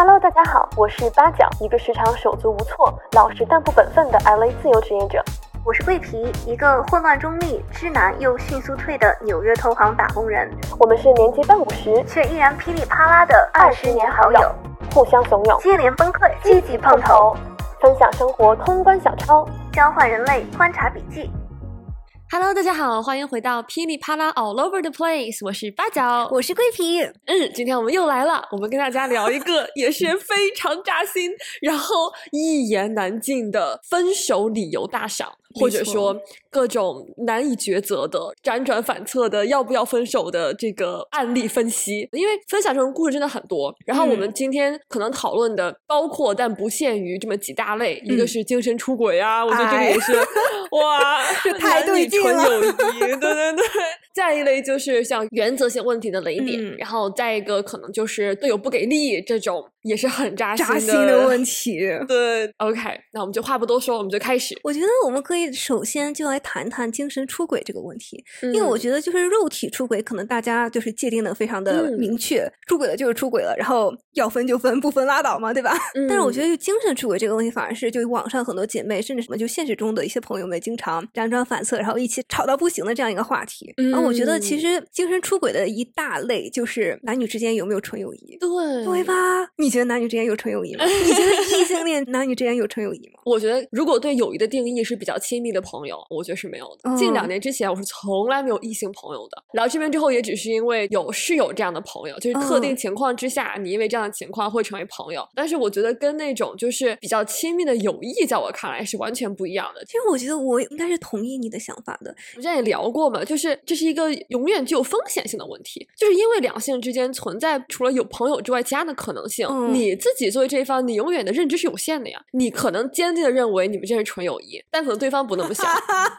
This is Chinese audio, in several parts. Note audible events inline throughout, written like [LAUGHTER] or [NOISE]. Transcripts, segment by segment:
Hello，大家好，我是八角，一个时常手足无措、老实但不本分的 LA 自由职业者。我是桂皮，一个混乱中立、知难又迅速退的纽约投行打工人。我们是年纪半五十，却依然噼里啪啦的二十年好友，互相怂恿，接连崩溃，积极碰头，分享生活通关小抄，交换人类观察笔记。Hello，大家好，欢迎回到噼里啪啦 All Over the Place，我是八角，我是桂平。嗯，今天我们又来了，我们跟大家聊一个也是 [LAUGHS] 非常扎心，然后一言难尽的分手理由大赏，或者说各种难以抉择的、辗转反侧的要不要分手的这个案例分析。因为分享这种故事真的很多，然后我们今天可能讨论的包括但不限于这么几大类，一个是精神出轨啊，我觉得这个也是 [LAUGHS] 哇，这太对劲纯友谊，[LAUGHS] 对对对。再一类就是像原则性问题的雷点，嗯然后再一个可能就是队友不给力这种，也是很扎心扎心的问题。对，OK，那我们就话不多说，我们就开始。我觉得我们可以首先就来谈谈精神出轨这个问题，嗯因为我觉得就是肉体出轨，可能大家就是界定的非常的嗯明确，出轨了就是出轨了，然后要分就分，不分拉倒嘛，对吧？[LAUGHS] 但是我觉得，就精神出轨这个问题，反而是就网上很多姐妹，甚至什么就现实中的一些朋友们，经常辗转反侧，然后一起吵到不行的这样一个话题。然后我觉得其嗯实精神出轨的一大类就是男女之间有没有纯友谊。对对？吧？你觉得男女之间有纯友谊吗？你觉得异性恋 [LAUGHS] 男女之间有纯友谊吗？我觉得，如果对友谊的定义是比较亲密的朋友，我觉得是没有的。近两哦年之前，我是从来没有异性朋友的。来到这边之后，也只是因为有是有这样的朋友，就是特定嗯情况之下，你因为这样的情况会成为朋友。但是我觉得跟那种就是比较亲密的友谊，在我看来是完全不一样的。其实我觉得我应该是同意你的想法的。我们之前也聊过嘛，就是这是一个永远具有风险性的问题，就是因为两性之间存在除了有朋友之外其他的可能性。嗯你自己作为这一方，你永远的认知是有限的呀。你可能坚定的认为你们这是纯友谊，但可能对方不那么想。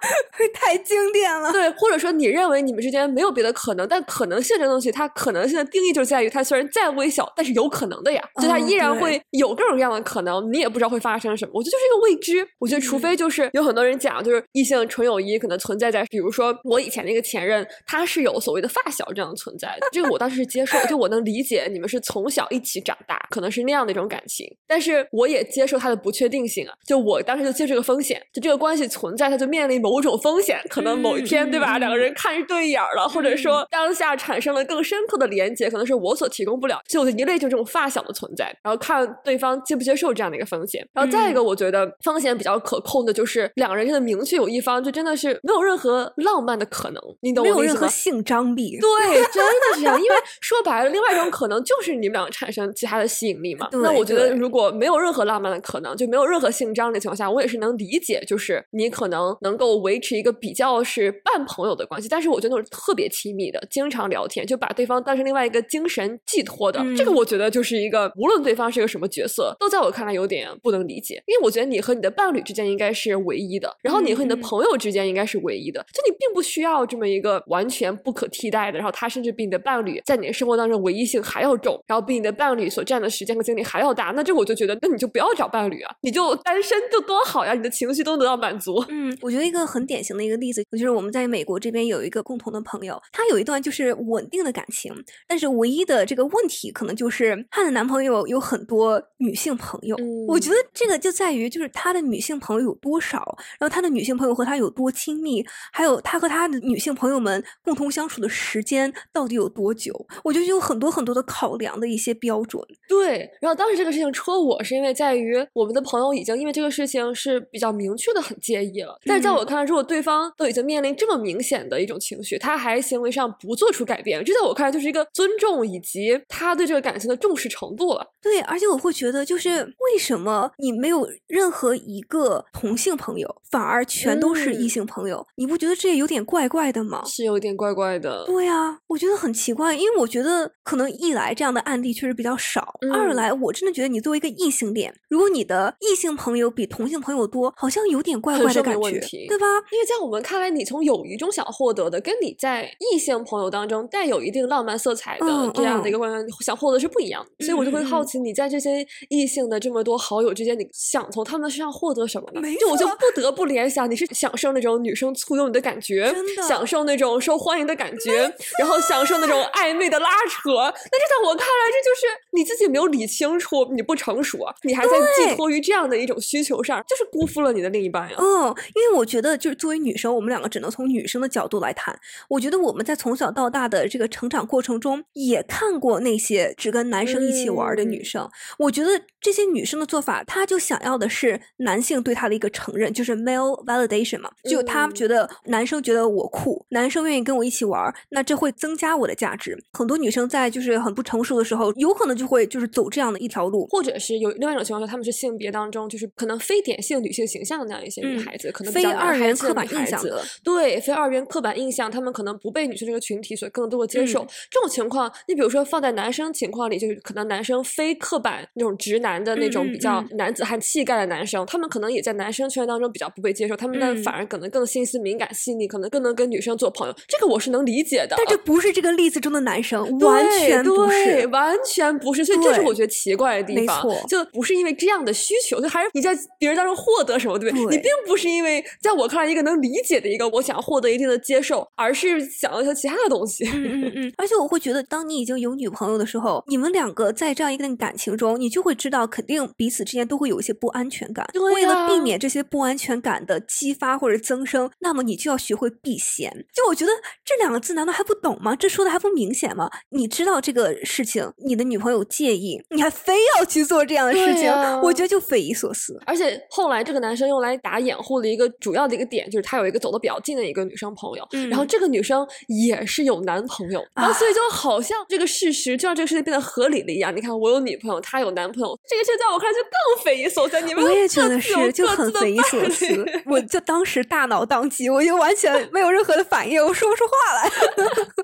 [LAUGHS] 太经典了。对，或者说你认为你们之间没有别的可能，但可能性这东西，它可能性的定义就在于它虽然再微小，但是有可能的呀，就它嗯依然会有各种各样的可能，你也不知道会发生什么。我觉得就是一个未知。我觉得除嗯非就是有很多人讲，就是异性纯友谊可能存在在，比如说我以前那个前任，他是有所谓的发小这样的存在的，这个我当时是接受，就我能理解你们是从小一起长大，可能是那样的一种感情，但是我也接受它的不确定性啊，就我当时就接受这个风险，就这个关系存在，它就面临某种风险，可能某一天、对吧，两个人看对眼儿了，或者说当下产生了更深刻的连接，可能是我所提供不了，就一类就是这种发小的存在，然后看对方接不接受这样的一个风险，然后再一个，我觉得风险比较可控的就是两个人真的明确有一方就真的是没有任何浪漫的可能，你懂我没有任何？性张力。对，真的是这样。因为说白了，另外一种可能就是你们俩产生其他的吸引力嘛。那我觉得，如果没有任何浪漫的可能，就没有任何性张力的情况下，我也是能理解，就是你可能能够维持一个比较是半朋友的关系。但是我觉得那种特别亲密的，经常聊天，就把对方当成另外一个精神寄托的，这个嗯我觉得就是一个，无论对方是个什么角色，都在我看来有点不能理解。因为我觉得你和你的伴侣之间应该是唯一的，然后你和你的朋友之间应该是唯一的，就你并不需要这么一个完全不可替代的，然后他甚至比你的伴侣在你的生活当中唯一性还要重，然后比你的伴侣所占的时间和精力还要大，那这我就觉得，那你就不要找伴侣啊，你就单身就多好呀，你的情绪都得到满足。嗯，我觉得一个很典型的一个例子，就是我们在美国这边有一个共同的朋友，她有一段就是稳定的感情，但是唯一的这个问题可能就是她的男朋友有很多女性朋友。我嗯觉得这个就在于就是她的女性朋友有多少，然后她的女性朋友和她有多亲密，还有她和她的女性朋友们共同相处的时间到底有多久。我觉得有很多很多的考量的一些标准。对，然后当时这个事情戳我是因为在于我们的朋友已经因为这个事情是比较明确的很介意了，但是在嗯我看来，如果对方都已经面临这么明显的一种情绪，他还行为上不做出改变，这在我看来就是一个尊重以及他对这个感情的重视程度了。对，而且我会觉得，就是为什么你没有任何一个同性朋友，反而全都是异嗯性朋友？你不觉得这有点怪怪的吗？是有点怪怪的。对啊，我觉得很奇怪，因为我觉得可能一来这样的案例确实比较少，二嗯来我真的觉得你作为一个异性恋，如果你的异性朋友比同性朋友多，好像有点怪怪的感觉问题，对吧？因为在我们看来，你从友谊中想获得的，跟你在异性朋友当中带有一定浪漫色彩的嗯这样的一嗯个观想获得是不一样的。所以我就会好奇，你在这些异性的这么多好友之间，你想从他们身上获得什么呢？没就我就不得不联想，你是享受那种女生簇拥你的感觉享受那种受欢迎的感觉，然后享受那种暧昧的拉扯。那这在我看来，这就是你自己没有理清楚，你不成熟，你还在寄托于这样的一种需求上，就是辜负了你的另一半呀。嗯，因为我觉得，就是作为女生，我们两个只能从女生的角度来谈。我觉得我们在从小到大的这个成长过程中，也看过那些只跟男生一起玩的女生。我觉得这些女生的做法，她就想要的是男性对她的一个承认，就是 male validation 嘛。就她觉得男生觉得我酷，男生愿意跟我一起玩，那这会增加我的价值。很多女生在就是很不成熟的时候，有可能就会就是走这样的一条路，或者是有另外一种情况下，她们是性别当中就是可能非典型女性形象的那样一些女孩子，可能非二元刻板印象，对，非二元刻板印象，他们可能不被女性这个群体所更多的接受。这种情况，你比如说放在男生情况里，就是可能男生非刻板那种直男的那种比较男子汉气概的男生，他们可能也在男生圈当中比较不被接受，他们呢反而可能更心思敏感细腻，可能更能跟女生做朋友。这个我是能理解的，但这不是这个例子中的男生，完全不是，完全不是。所以这是我觉得奇怪的地方，就不是因为这样的需求，就还是你在别人当中获得什么，对不对？你并不是因为在我看来一个能理解的一个，我想获得一定的接受，而是想要一些其他的东西。嗯嗯嗯。[LAUGHS] 而且我会觉得，当你已经有女朋友的时候，你们两个在这样一个感情中，你就会知道，肯定彼此之间都会有一些不安全感。对为了避免这些不安全感的激发或者增生，那么你就要学会避嫌。就我觉得这两个字难道还不懂吗？这说的还不明显吗？你知道这个事情，你的女朋友介意，你还非要去做这样的事情，我觉得就匪夷所思。而且后来这个男生用来打掩护的一个主要的一个点，就是他有一个走的比较近的一个女生朋友，然后这个女生也是有男朋友，然后所以就好像这个事实就让这个事情变得合理了一样。你看，我有女朋友，他有男朋友，这个事在我看来就更匪夷所思。你们我也觉得是，就很匪夷所思。我就当时大脑宕机，我就完全没有任何的反应，我说不出话来。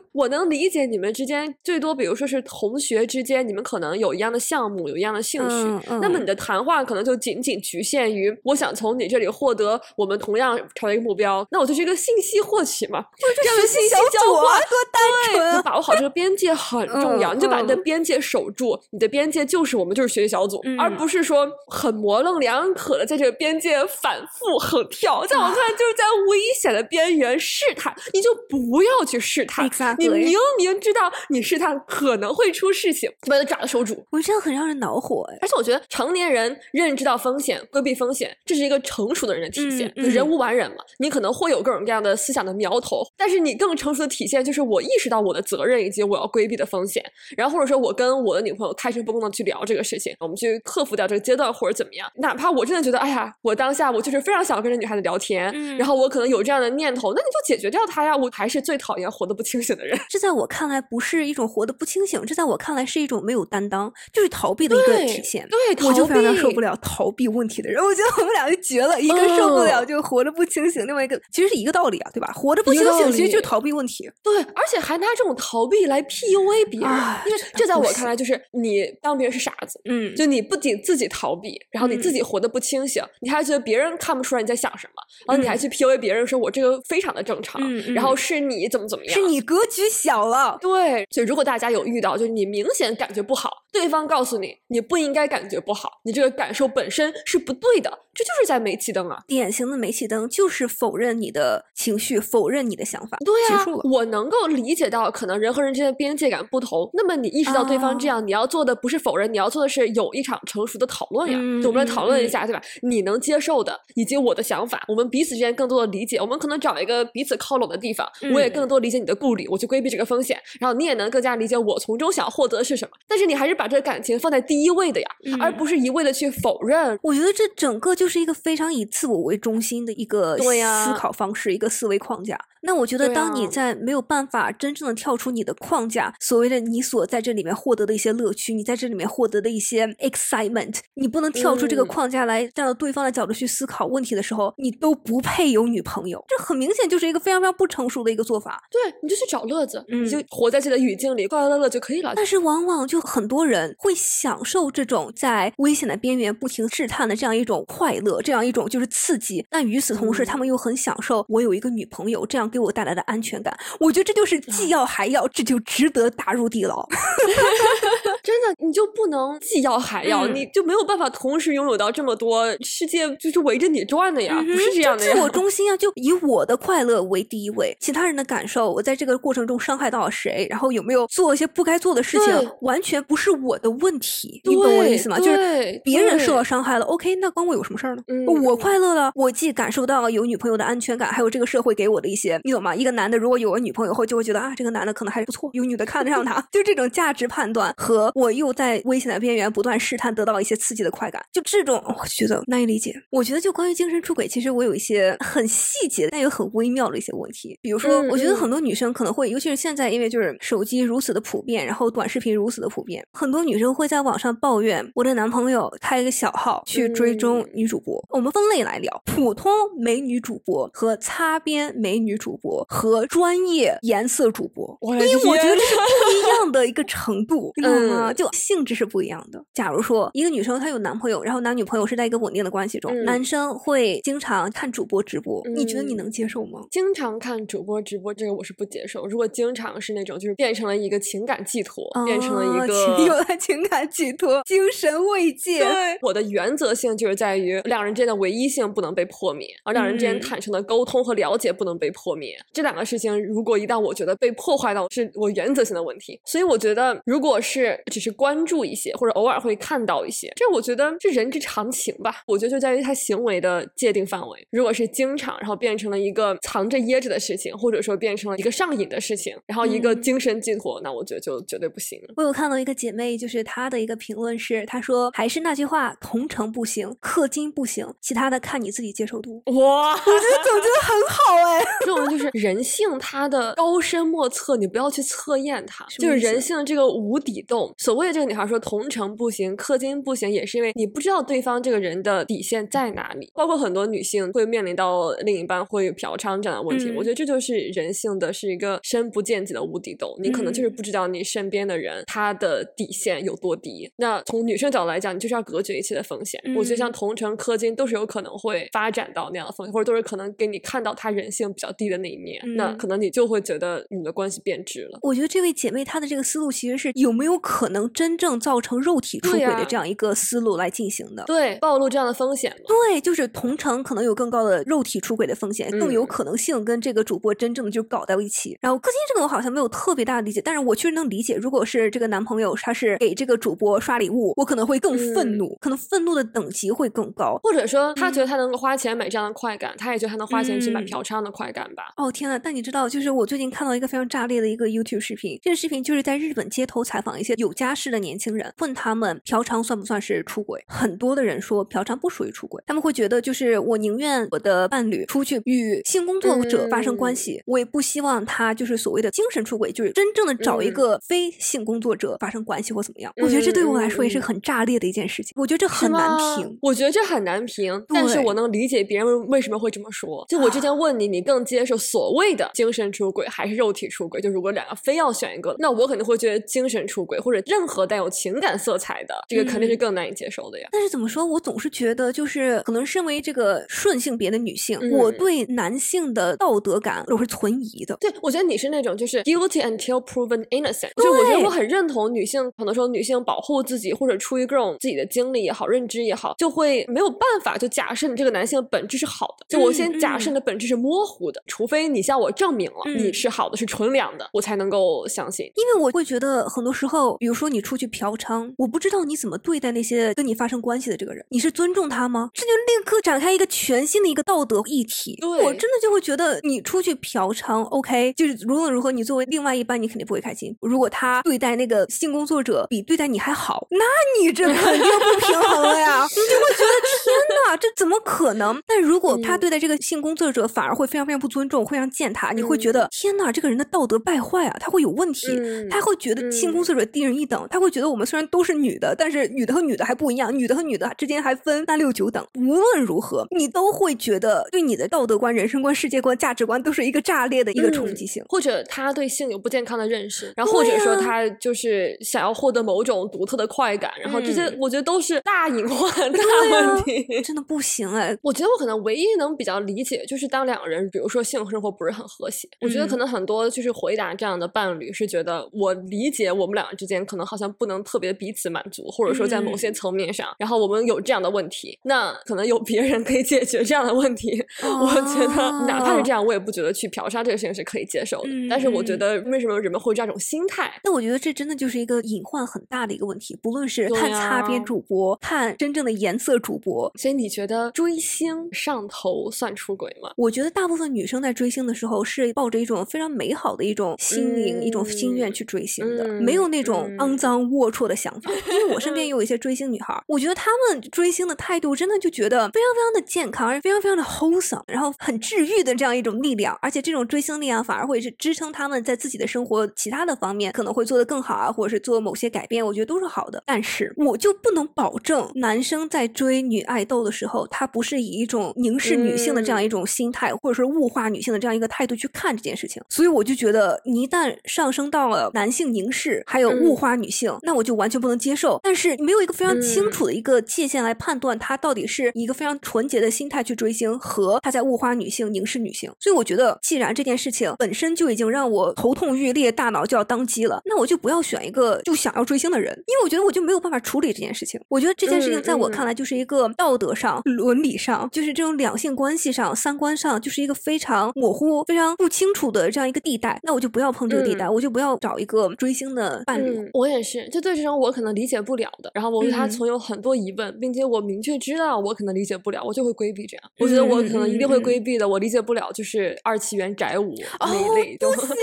[LAUGHS] 我能理解你们之间最多，比如说是同学之间，你们可能有一样的项目，有一样的兴趣，那么你的谈话可能就仅仅局限于我想从你这里获得我们同样朝一个目标，那我就是一个信息获取嘛，这样的信息交换多单纯，把握好这个边界很重要，你就把你的边界守住，你的边界就是我们就是学习小组，而不是说很模棱两可的在这个边界反复横跳，在我看来就是在危险的边缘试探，你就不要去试探。你明明知道你试探可能会出事情，把它爪子收住。我觉得很让人恼火哎。而且我觉得成年人认知到风险、规避风险，这是一个成熟的人的体现。人无完人嘛，你可能会有各种各样的思想的苗头，但是你更成熟的体现就是我意识到我的责任以及我要规避的风险。然后或者说我跟我的女朋友开诚布公的去聊这个事情，我们去克服掉这个阶段或者怎么样。哪怕我真的觉得，哎呀，我当下我就是非常想跟这女孩子聊天，然后我可能有这样的念头，那你就解决掉它呀。我还是最讨厌活得不清醒的人。这在我看来不是一种活得不清醒，这在我看来是一种没有担当，就是逃避的一个体现。对，我就非常受不了逃避问题的人。我觉得我们俩就绝了，一个受不了就活着不清醒，另外一个其实是一个道理啊，对吧？活着不清醒其实就是逃避问题。对，而且还拿这种逃避来 PUA 别人，因为这在我看来就是你当别人是傻子。嗯，就你不仅自己逃避，然后你自己活得不清醒，你还觉得别人看不出来你在想什么，然后你还去 PUA 别人，说我这个非常的正常，然后是你怎么怎么样，是你格局小了。对，所以如果大家有遇到，就是你明显感觉不好，对方告诉你你不应该感觉不好，你这个感受本身是不对的，这就是在煤气灯啊！典型的煤气灯就是否认你的情绪，否认你的想法。对呀，我能够理解到，可能人和人之间的边界感不同。那么你意识到对方这样，你要做的不是否认，你要做的是有一场成熟的讨论呀。我们来讨论一下，对吧？你能接受的，以及我的想法，我们彼此之间更多的理解。我们可能找一个彼此靠拢的地方，我也更多理解你的顾虑，我去规避这个风险。然后你也能更加理解我从中想获得的是什么，但是你还是把这个感情放在第一位的呀，而不是一味的去否认。我觉得这整个就是一个非常以自我为中心的一个思考方式，一个思维框架。那我觉得，当你在没有办法真正的跳出你的框架，所谓的你所在这里面获得的一些乐趣，你在这里面获得的一些 excitement，你不能跳出这个框架来站到对方的角度去思考问题的时候，你都不配有女朋友。这很明显就是一个非常非常不成熟的一个做法。对，你就去找乐子，你就活在自己的语境里，快快乐乐就可以了。但是往往就很多人会享受这种在危险的边缘不停试探的这样一种快乐，这样一种就是刺激。但与此同时，他们又很享受我有一个女朋友这样。给我带来的安全感，我觉得这就是既要还要，这就值得打入地牢。[LAUGHS] 真的你就不能既要还要，嗯你就没有办法同时拥有到这么多，世界就是围着你转的呀，嗯不是这样的呀。自我中心啊，就以我的快乐为第一位，其他人的感受，我在这个过程中伤害到了谁，然后有没有做一些不该做的事情，完全不是我的问题，你懂我的意思吗？就是别人受到伤害了，OK，那关我有什么事儿呢？嗯我快乐了，我既感受到有女朋友的安全感，还有这个社会给我的一些，你懂吗？一个男的如果有了女朋友后，就会觉得啊，这个男的可能还不错，有女的看得上他，[LAUGHS] 就这种价值判断和我又在危险的边缘不断试探，得到一些刺激的快感，就这种我觉得难以理解。我觉得就关于精神出轨，其实我有一些很细节但又很微妙的一些问题，比如说，嗯我觉得嗯很多女生可能会，尤其是现在，因为就是手机如此的普遍，然后短视频如此的普遍，很多女生会在网上抱怨我的男朋友开一个小号去追踪嗯女主播。我们分类来聊，普通美女主播和擦边美女主播和专业颜色主播。因为我觉得这是不一样的一个程度，你懂吗？嗯就性质是不一样的。假如说一个女生她有男朋友，然后男女朋友是在一个稳定的关系中，嗯男生会经常看主播直播，你觉得你嗯能接受吗？经常看主播直播，这个我是不接受。如果经常是那种就是变成了一个情感寄托，变成了哦一个有了情感寄托、精神慰藉。对，我的原则性就是在于两人之间的唯一性不能被破灭，而两人之间嗯坦诚的沟通和了解不能被破灭。这两个事情，如果一旦我觉得被破坏到，是我原则性的问题。所以我觉得，如果是只是关注一些，或者偶尔会看到一些，这我觉得是人之常情吧。我觉得就在于他行为的界定范围。如果是经常，然后变成了一个藏着掖着的事情，或者说变成了一个上瘾的事情，然后一个嗯精神寄托，那我觉得就绝对不行了。我有看到一个姐妹，就是她的一个评论是，她说还是那句话，同城不行，氪金不行，其他的看你自己接受度。哇！我觉得总结的很好哎。这种就是人性，它的高深莫测，你不要去测验它。就是人性这个无底洞。所谓的这个女孩说同城不行，氪金不行，也是因为你不知道对方这个人的底线在哪里。包括很多女性会面临到另一半会嫖娼这样的问题，嗯我觉得这就是人性的是一个深不见底的无底洞。你可能就是嗯不知道你身边的人他的底线有多低。那从女生角度来讲，你就是要隔绝一切的风险。我觉得像嗯同城氪金都是有可能会发展到那样的风险，或者都是可能给你看到他人性比较低的那一面，那嗯可能你就会觉得你们的关系变质了。我觉得这位姐妹她的这个思路其实是有没有可能真正造成肉体出轨的这样一个思路来进行的。对，暴露这样的风险嘛。对，就是同城可能有更高的肉体出轨的风险，更有嗯可能性跟这个主播真正就搞到一起。然后氪金这个我好像没有特别大的理解，但是我确实能理解，如果是这个男朋友他是给这个主播刷礼物，我可能会更愤嗯怒，可能愤怒的等级会更高。或者说，他觉得他能够花钱买这样的快感，他也觉得他能花钱去买嗯嫖娼的快感吧。哦天呐！但你知道，就是我最近看到一个非常炸裂的一个 YouTube 视频，这个视频就是在日本街头采访一些有家室的年轻人，问他们嫖娼算不算是出轨？很多的人说嫖娼不属于出轨，他们会觉得就是我宁愿我的伴侣出去与性工作者发生关嗯系，我也不希望他就是所谓的精神出轨，就是真正的找一嗯个非性工作者发生关系或怎么样。我觉得这对我来说也是很炸裂的一件事情，我觉得这很难评。我觉得这很难评，但是我能理解别人为什么会这么说。就我之前问你，你更接受所谓的精神出轨还是肉体出轨？就如果两个非要选一个，那我肯定会觉得精神出轨或者任何带有情感色彩的，这个肯定是嗯更难以接受的呀。但是怎么说，我总是觉得，就是可能身为这个顺性别的女性，我嗯对男性的道德感我是存疑的。对，我觉得你是那种就是 guilty until proven innocent，就我觉得我很认同女性，可能说女性保护自己或者出于各种自己的经历也好、认知也好，就会没有办法就假设你这个男性本质是好的，就我先嗯假设你的本质是模糊的，除非你向我证明了你嗯是好的、是纯良的，我才能够相信。因为我会觉得，很多时候，比如说你出去嫖娼，我不知道你怎么对待那些跟你发生关系的这个人，你是尊重他吗？这就立刻展开一个全新的一个道德议题。对我真的就会觉得，你出去嫖娼，OK，就是无论如何，你作为另外一半，你肯定不会开心。如果他对待那个性工作者比对待你还好，那你这肯定不平衡了呀，[LAUGHS] 你就会觉得天哪，这怎么可能？但如果他嗯对待这个性工作者反而会非常非常不尊重，会非常践踏，你会觉得、天哪，这个人的道德败坏啊，他会有问题。嗯他会觉得性工作者低人一等，他会觉得我们虽然都是女的，但是女的和女的还不一样，女的和女的之间还分三六九等。无论如何，你都会觉得对你的道德观、人生观、世界观、价值观都是一个炸裂的一个冲击性。或者他对性有不健康的认识，然后或者说他就是想要获得某种独特的快感，然后这些嗯我觉得都是大隐患、[LAUGHS] 大问题。真的不行哎，我觉得我可能唯一能比较理解，就是当两个人，比如说性生活不是很和谐，我觉得可嗯能很多就是回答这样的伴侣是觉得我理解我们两个之间可能好像不能特别彼此满足，或者说在某些层面上，然后我们有这样的问题，那可能有别人可以解决这样的问题。[LAUGHS] 我觉得哪怕是这样，我也不觉得去嫖杀这个事情是可以接受的。但是我觉得为什么人们会有这种心态？那我觉得这真的就是一个隐患很大的一个问题，不论是看擦边主播，看真正的颜色主播。所以你觉得追星上头算出轨吗？我觉得大部分女生在追星的时候是抱着一种非常美好的一种心灵、一种心愿去追星的，没有那种肮脏龌龊的想法。因为我身边也有一些追星女孩，我觉得她们追星的态度真的就觉得非常非常的健康，而且非常非常的 wholesome，然后很治愈的这样一种力量。而且这种追星力量反而会是支撑他们在自己的生活其他的方面可能会做得更好啊，或者是做某些改变，我觉得都是好的。但是我就不能保证男生在追女爱豆的时候，他不是以一种凝视女性的这样一种心态，或者是物化女性的这样一个态度去看这件事情。所以我就觉得，你一旦上升到了男性凝视，还有物化女性，那我就完全不能接受。但是没有一个非常清楚的一个界限来判断他到底是一个非常纯洁的心态去追星，和他在物化女性、凝视女性。所以我觉得，既然这件事情本身就已经让我头痛欲裂、大脑就要当机了，那我就不要选一个就想要追星的人，因为我觉得我就没有办法处理这件事情。我觉得这件事情在我看来就是一个道德上、伦理上，就是这种两性关系上、三观上，就是一个非常模糊、非常不清楚的这样一个地带。那我就不要碰这个地带，我就不要找一个追星的伴侣。我也是，就对这种我可能理解不了的，然后我对他存有很多疑问，并且我明确知道我可能理解不了，我就会规避。这样，我觉得我可能一定会规避的。我理解不了，就是二次元宅舞那一类，不 [LAUGHS] 行。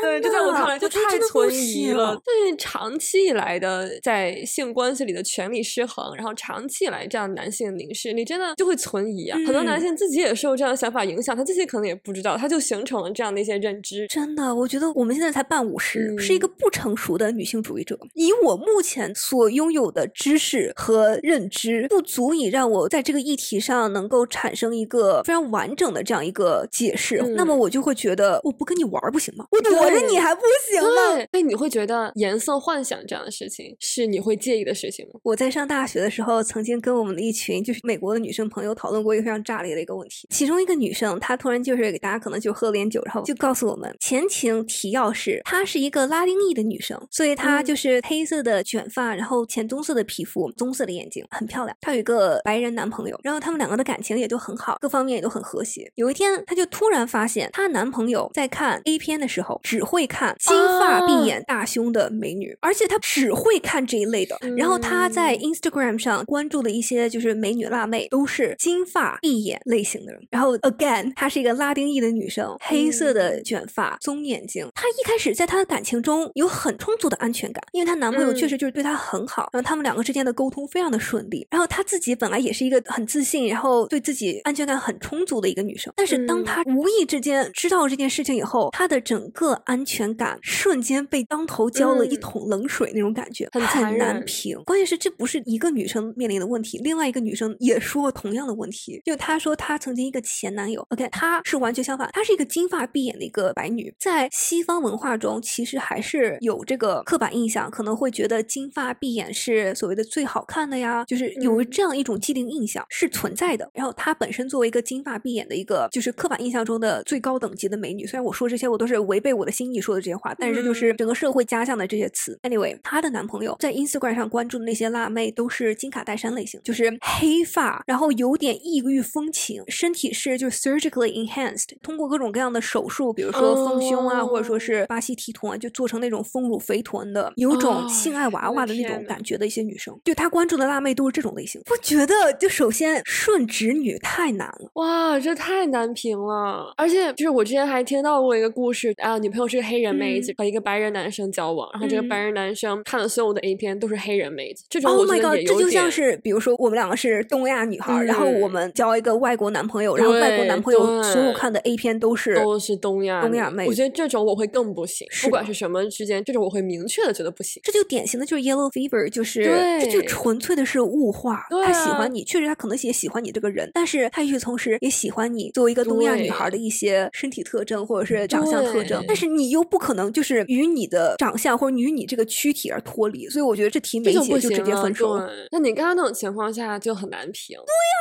对，这在我看来就太存疑了。对，长期以来的在性关系里的权力失衡，然后长期以来这样男性凝视，你真的就会存疑啊。很多男性自己也受这样的想法影响，他自己可能也不知道，他就形成了这样的一些认知。真的，我觉得我们现在才半五十，是一个不成熟的女性主义者。以我目前所拥有的知识和认知，不足以让我在这个议题上能够产生一个非常完整的这样一个解释。那么我就会觉得，我不跟你玩不行吗？我躲着你还不行吗？那你会觉得颜色幻想这样的事情是你会介意的事情吗？我在上大学的时候，曾经跟我们的一群就是美国的女生朋友讨论过一个非常炸裂的一个问题。其中一个女生，她突然就是给大家可能就喝了点酒，然后就告诉我们前情提要是，她是一个拉丁裔的女生，所以她就是黑色的卷发，然后浅棕色的皮肤，棕色的眼睛，很漂亮。她有一个白人男朋友，然后他们两个的感情也都很好，各方面也都很和谐。有一天，她就突然发现，她男朋友在看 A 片的时候，只会看金发碧眼大胸的美女，而且她只会看这一类的。然后她在 Instagram 上关注的一些就是美女辣妹，都是金发碧眼类型的人。然后 again，她是一个拉丁裔的女生，黑色的卷发，棕眼睛。她一开始在她的感情中有很充足的安全感，因为她男朋友确实就是对她很好，然后他们两个之间的沟通非常的顺利。然后她自己本来也是一个很自信，然后对自己安全感很充足的一个女生。但是当她无意之间知道这件事情以后，她的整个安全感瞬间被当头浇了一桶冷水，那种感觉很很难平。关键是这不是一个女生面临的问题，另外一个女生也说同样的问题，就她说她曾经一个前男友，OK，她是完全相反，她是一个金发碧眼的一个白女，在西方文化中其实还是有这个刻板印象，可能会觉得金发碧眼是所谓的最好看的呀，就是有这样一种既定印象是存在的。然后她本身作为一个金发碧眼的一个就是刻板印象中的最高等级的美女，虽然我说这些我都是违背我的心意说的这些话，但是就是整个社会加上的这些词。Anyway，她的男朋友在 Instagram 上关注的那些辣妹都是金卡戴珊类型，就是黑发，然后有点异域风情，身体是就是 surgically enhanced，通过各种各样的手术，比如说丰胸啊，或者说是巴西提臀啊，就做成那种丰乳肥臀的，有种性爱娃娃的那种感觉的一些女生，就她关注的辣妹都是这种类型。不觉得就首先顺直女太难了，哇，这太难评了。而且就是我之前还听到过一个故事啊，女朋友是个黑人妹子和一个白人男生交往，然后这个白人男生看的所有的 A 片都是黑人妹子，这种我觉得也有点。这就像是比如说我们两个是东亚女孩，然后我们交一个外国男朋友，然后外国男朋友所有看的 A 片都是都是东亚东亚妹，我觉得这种我会更不行，不管是什么之间，这种我会明确的觉得不行。这就典型的就是 yellow fever，就是这就纯粹的是物化。他喜欢你，确实他可能也喜欢你这个人，但是他与此同时也喜欢你作为一个东亚女孩的一些身体特征或者是长相特征，但是你又不可能就是与你的长相或者与你这个躯体而脱离，所以我觉得这题没解就直接分手。那你刚刚那种情况下就很难评。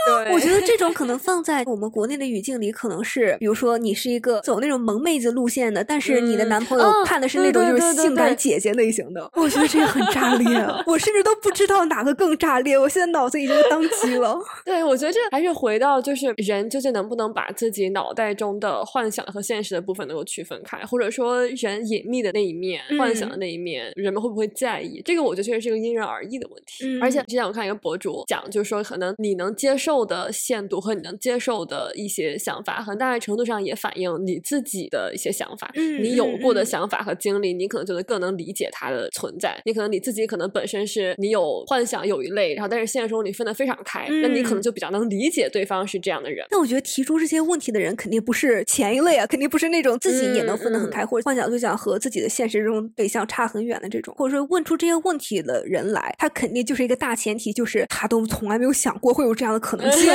对呀，对，我觉得这种可 [LAUGHS] 能放在我们国内的语境里，可能是，比如说你是一个走那种萌妹子路线的，但是你的男朋友看的是那种就是性感姐姐类型的，我觉得这个很炸裂，[LAUGHS] 我甚至都不知道哪个更炸裂，我现在脑子已经宕机了。[LAUGHS] 对，我觉得这还是回到就是人究竟能不能把自己脑袋中的幻想和现实的部分能够区分开，或者说人隐秘的那一面、幻想的那一面，人们会不会在意？这个我觉得确实是一个因人而异的问题。而且之前我看一个博主讲，就是说可能你能接受的限度和你能接受的一些想法，很大程度上也反映你自己的一些想法。嗯你有过的想法和经历，你可能觉得更能理解它的存在。你可能你自己可能本身是你有幻想有一类，然后但是现实中你分得非常开，那你可能就比较能理解对方是这样的人。那我觉得提出这些问题的人肯定不是前一类啊，肯定不是那种自己也能分得很开，或者幻想对象和自己的现实中对象差很远的这种，或者说问出这些问题的人来，他肯定就是一个大前提，就是他都从来没有想过会有这样的可能性。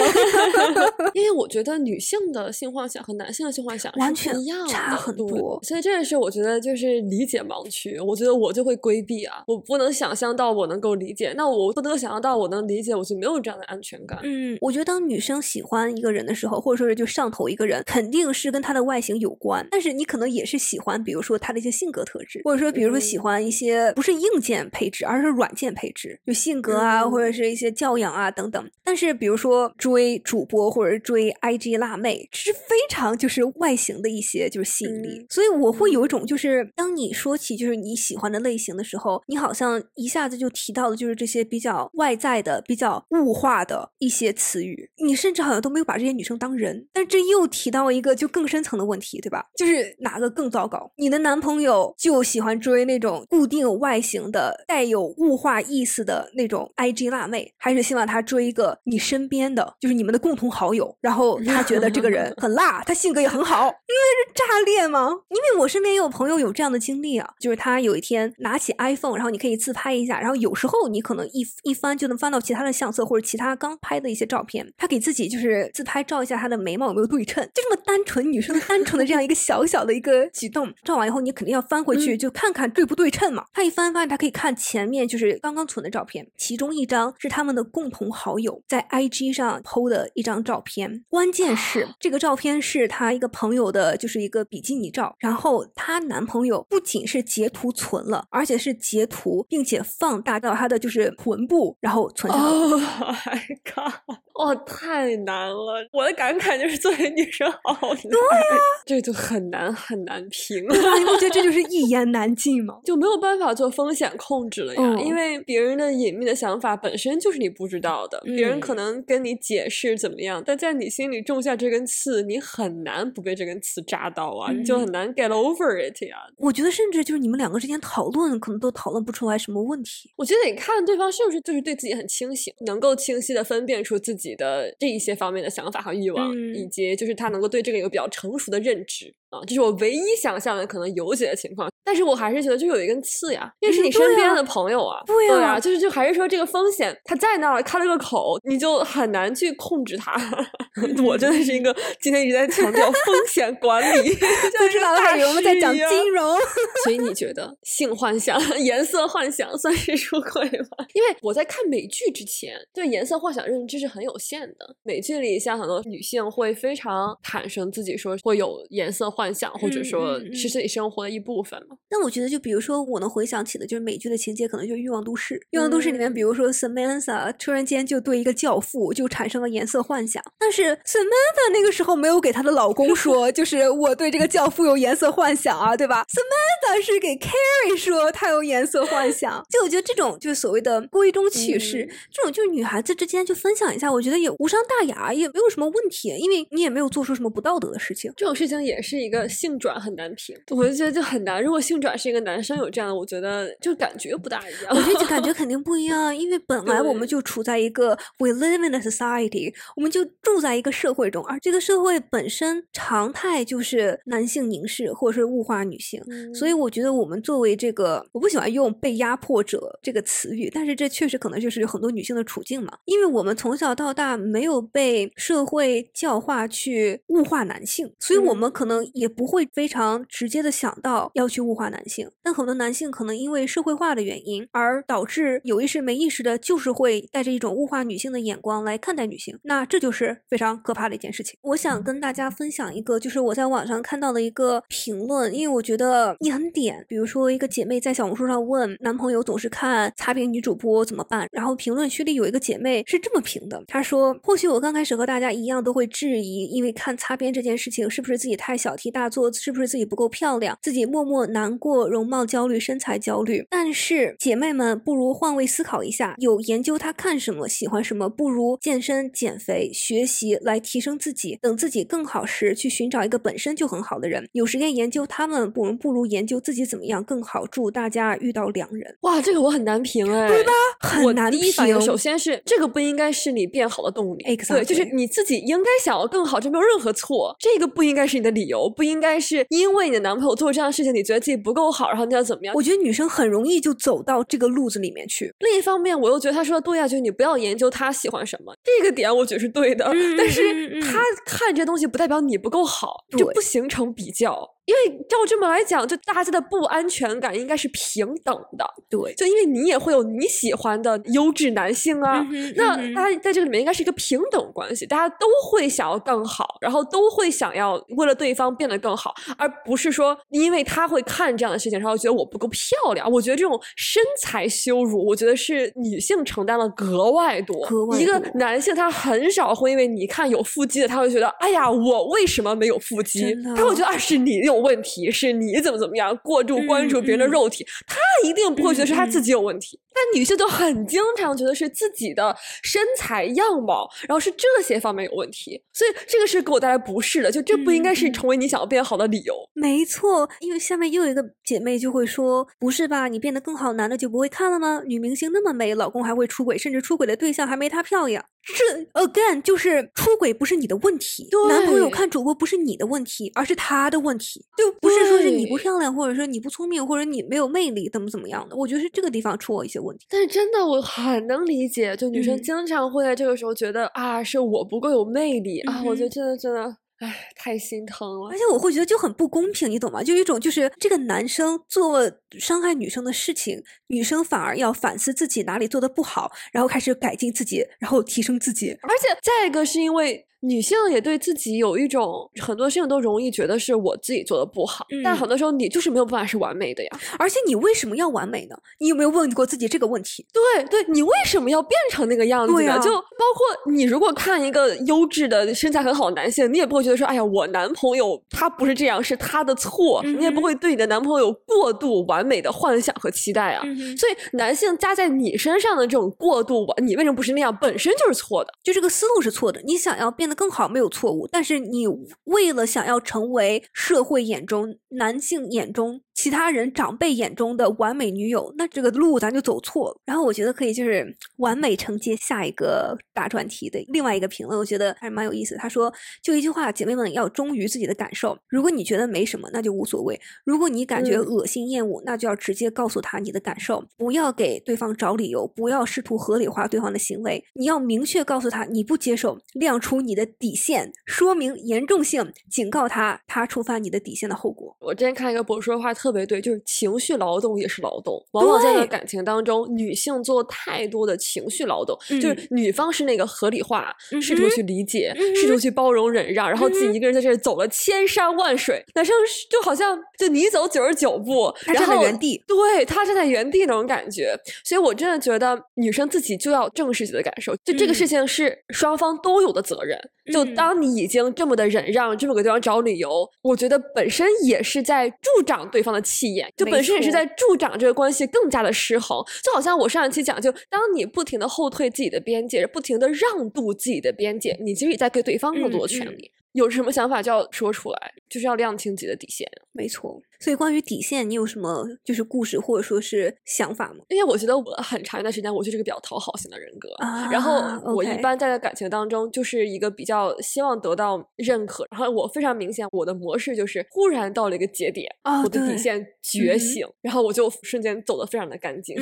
[LAUGHS] 因为我觉得女性的性幻想和男性的性幻想完全一样，差很多，所以这也是我觉得就是理解盲区。我觉得我就会规避啊，我不能想象到我能够理解，那我不能想象到我能理解，我就没有这样的安全感。嗯，我觉得当女生喜欢一个人的时候，或者说是就上头一个人，肯定是跟他的外形有关，但是你可能也是喜欢，比如说他的一些性格特质，或者说比如说喜欢一些不是硬件配置，而是软件配置，就性格啊，嗯或者是一些教养啊等等。但是比如说追主播或者追 IG 辣妹，是非常就是外形的一些就是吸引力，嗯所以我会有一种就是当你说起就是你喜欢的类型的时候，你好像一下子就提到的就是这些比较外在的、比较物化的一些词语，你甚至好像都没有把这些女生当人。但这又提到一个就更深层的问题，对吧？就是哪个更糟糕？你的男朋友就喜欢追那种固定外形的、带有物化意思的那种 IG 辣妹，还是希望他追一个你身边的，就是你们的共同好友，然后他觉得这个人 [LAUGHS] 很辣，他性格也很好，因为是炸裂吗？因为我身边也有朋友有这样的经历啊，就是他有一天拿起 iPhone，然后你可以自拍一下，然后有时候你可能一一翻就能翻到其他的相册或者其他刚拍的一些照片，他给自己就是自拍照一下他的眉毛有没有对称，就这么单纯女生单纯的这样一个小小的一个举动，照完以后你肯定要翻回去就看看对不对称嘛。他一翻发现他可以看前面就是刚刚存的照片，其中一张是他们的共同好友在 IG 上 PO 的一张照片，关键是这个照片是她一个朋友的，就是一个比基尼照，然后她男朋友不仅是截图存了，而且是截图并且放大到他的就是臀部，然后存下来。Oh my god！哇，太难了！我的感慨就是，作为女生好难，对呀、[LAUGHS] 这就很难很难评。你不觉得这就是一言 [LAUGHS] 难尽吗？就没有办法做风险控制了呀，嗯因为别人的隐秘的想法本身就是你不知道的，别人可嗯能跟你解释怎么样，但在你心里种下这根刺，你很难不被这根刺扎到啊，你就嗯很难 get over it 呀。我觉得甚至就是你们两个之间讨论，可能都讨论不出来什么问题。我觉得你看对方是不是就是对自己很清醒，能够清晰的分辨出自己的这一些方面的想法和欲望，嗯以及就是他能够对这个有比较成熟的认知啊，这是我唯一想象的可能有解的情况。但是我还是觉得就有一根刺呀，因为是你身边的朋友啊，对啊就是就还是说这个风险它在那儿开了个口，你就很难去控制它。[LAUGHS] 我真的是一个 [LAUGHS] 今天一直在强调风险管理，[LAUGHS] 不知道还以为我们在讲金融。所以你觉得性幻想、[LAUGHS] 颜色幻想算是出轨吗？[LAUGHS] 因为我在看美剧之前，对颜色幻想认知是很有限的。美剧里像很多女性会非常坦诚自己说会有颜色幻想，或者说是自己生活的一部分嘛。但我觉得，就比如说，我能回想起的就是美剧的情节，可能就是《欲望都市》。《欲望都市》里面，嗯比如说 Samantha 突然间就对一个教父就产生了颜色幻想，但是 Samantha 那个时候没有给她的老公说，[LAUGHS] 就是我对这个教父有颜色幻想啊，对吧？Samantha 是给 Carrie 说他有颜色幻想。就我觉得这种就是所谓的闺中趣事，嗯这种就是女孩子之间就分享一下，我觉得也无伤大雅，也没有什么问题，因为你也没有做出什么不道德的事情。这种事情也是一个性转很难评，我就觉得就很难。如果性转是一个男生有这样的，我觉得就感觉不大一样。我觉得就 [LAUGHS] 感觉肯定不一样，因为本来我们就处在一个 we live in a society，我们就住在一个社会中，而这个社会本身常态就是男性凝视或者是物化女性，所以我觉得我们作为这个，我不喜欢用被压迫者这个词语，但是这确实可能就是很多女性的处境嘛，因为我们从小到大没有被社会教化去物化男性，所以我们可能也不会非常直接的想到要去物化男性。但很多男性可能因为社会化的原因，而导致有意识没意识的，就是会带着一种物化女性的眼光来看待女性。那这就是非常可怕的一件事情。我想跟大家分享一个，就是我在网上看到的一个评论，因为我觉得也很点。比如说，一个姐妹在小红书上问男朋友总是看擦边女主播怎么办，然后评论区里有一个姐妹是这么评的，她说：“或许我刚开始和大家一样都会质疑，因为看擦边这件事情是不是自己太小题大做，是不是自己不够漂亮，自己默默难过，容貌焦虑、身材焦虑。但是姐妹们不如换位思考一下，有研究她看什么、喜欢什么，不如健身、减肥、学习来提升自己。等自己更好时，去寻找一个本身就很好的人。有时间研究他们，不不如研究自己怎么样更好。祝大家遇到良人。”哇，这个我很难评哎，对吧？很难我第一反应评首先是这个不应该是你变好的动力 Exactly 对，就是你自己应该想要更好，这没有任何错。这个不应该是你的理由，不应该是因为你的男朋友做这样的事情，你觉得自己不够好，然后你要怎么样？我觉得女生很容易就走到这个路子里面去。另一方面，我又觉得他说的对呀、就是你不要研究他喜欢什么，这个点我觉得是对的。嗯但是他看这东西不代表你不够好，就不形成比较。因为照这么来讲，就大家的不安全感应该是平等的。对，就因为你也会有你喜欢的优质男性啊，嗯那大家在这个里面应该是一个平等关系，大家都会想要更好，然后都会想要为了对方变得更好，而不是说因为他会看这样的事情，然后觉得我不够漂亮。我觉得这种身材羞辱，我觉得是女性承担了格外多。格外一个男性他很少会因为你看有腹肌的，他会觉得哎呀，我为什么没有腹肌？他会觉得啊，是你有问题，是你怎么怎么样，过度关注别人的肉体，他一定不会觉得是他自己有问题。但女性就很经常觉得是自己的身材样貌，然后是这些方面有问题，所以这个是给我带来不适的。就这不应该是成为你想要变好的理由。没错，因为下面又有一个姐妹就会说：“不是吧，你变得更好，男的就不会看了吗？女明星那么美，老公还会出轨，甚至出轨的对象还没她漂亮。”这 again 就是出轨不是你的问题，男朋友看主播不是你的问题，而是他的问题，就不是说是你不漂亮，或者说你不聪明，或者你没有魅力，怎么怎么样的。我觉得是这个地方出我一些问题。但是真的，我很能理解，就女生嗯经常会在这个时候觉得、啊，是我不够有魅力、啊，我觉得嗯真的真的，唉，太心疼了而。且我会觉得就很不公平，你懂吗？就一种就是这个男生做伤害女生的事情，女生反而要反思自己哪里做的不好，然后开始改进自己，然后提升自己。而且再一个是因为女性也对自己有一种很多事情都容易觉得是我自己做的不好，但嗯很多时候你就是没有办法是完美的呀。而且你为什么要完美呢？你有没有问过自己这个问题？对对，你为什么要变成那个样子呀就包括你如果看一个优质的身材很好的男性，你也不会觉得说，哎呀，我男朋友他不是这样，是他的错。你也不会对你的男朋友有过度完美的幻想和期待啊。嗯所以男性加在你身上的这种过度完，你为什么不是那样，本身就是错的。就这个思路是错的。你想要变得更好没有错误，但是你为了想要成为社会眼中、男性眼中、其他人长辈眼中的完美女友，那这个路咱就走错了。然后我觉得可以就是完美承接下一个大专题的另外一个评论，我觉得还是蛮有意思的。他说：“就一句话，姐妹们要忠于自己的感受。如果你觉得没什么，那就无所谓；如果你感觉嗯恶心厌恶，那就要直接告诉他你的感受，不要给对方找理由，不要试图合理化对方的行为。你要明确告诉他你不接受，亮出你的底线，说明严重性，警告他他触犯你的底线的后果。我之前看一个博主说的话特别对，就是情绪劳动也是劳动。往往在感情当中，女性做太多的情绪劳动，就是嗯女方是那个合理化，嗯试图去理解，嗯试图去包容忍让，然后自己一个人在这儿走了千山万水。男生就好像就你走九十九步，他站在原地对他站在原地那种感觉。所以我真的觉得女生自己就要正视自己的感受，就这个嗯事情是双方都有的责任。就嗯当你已经这么的忍让，这么给对方找理由，我觉得本身也是在助长对方的气焰，就本身也是在助长这个关系更加的失衡。就好像我上一期讲，就当你不停的后退自己的边界，不停的让渡自己的边界，你其实也在给对方更多的权嗯嗯利。有什么想法就要说出来，就是要亮清自己的底线。没错，所以关于底线，你有什么就是故事或者说是想法吗？因为我觉得我很长一段时间我就是个比较讨好型的人格，啊然后我一般在感情当中就是一个比较希望得到认可，然后我非常明显我的模式就是忽然到了一个节点，哦我的底线觉醒，然后我就瞬间走得非常的干净。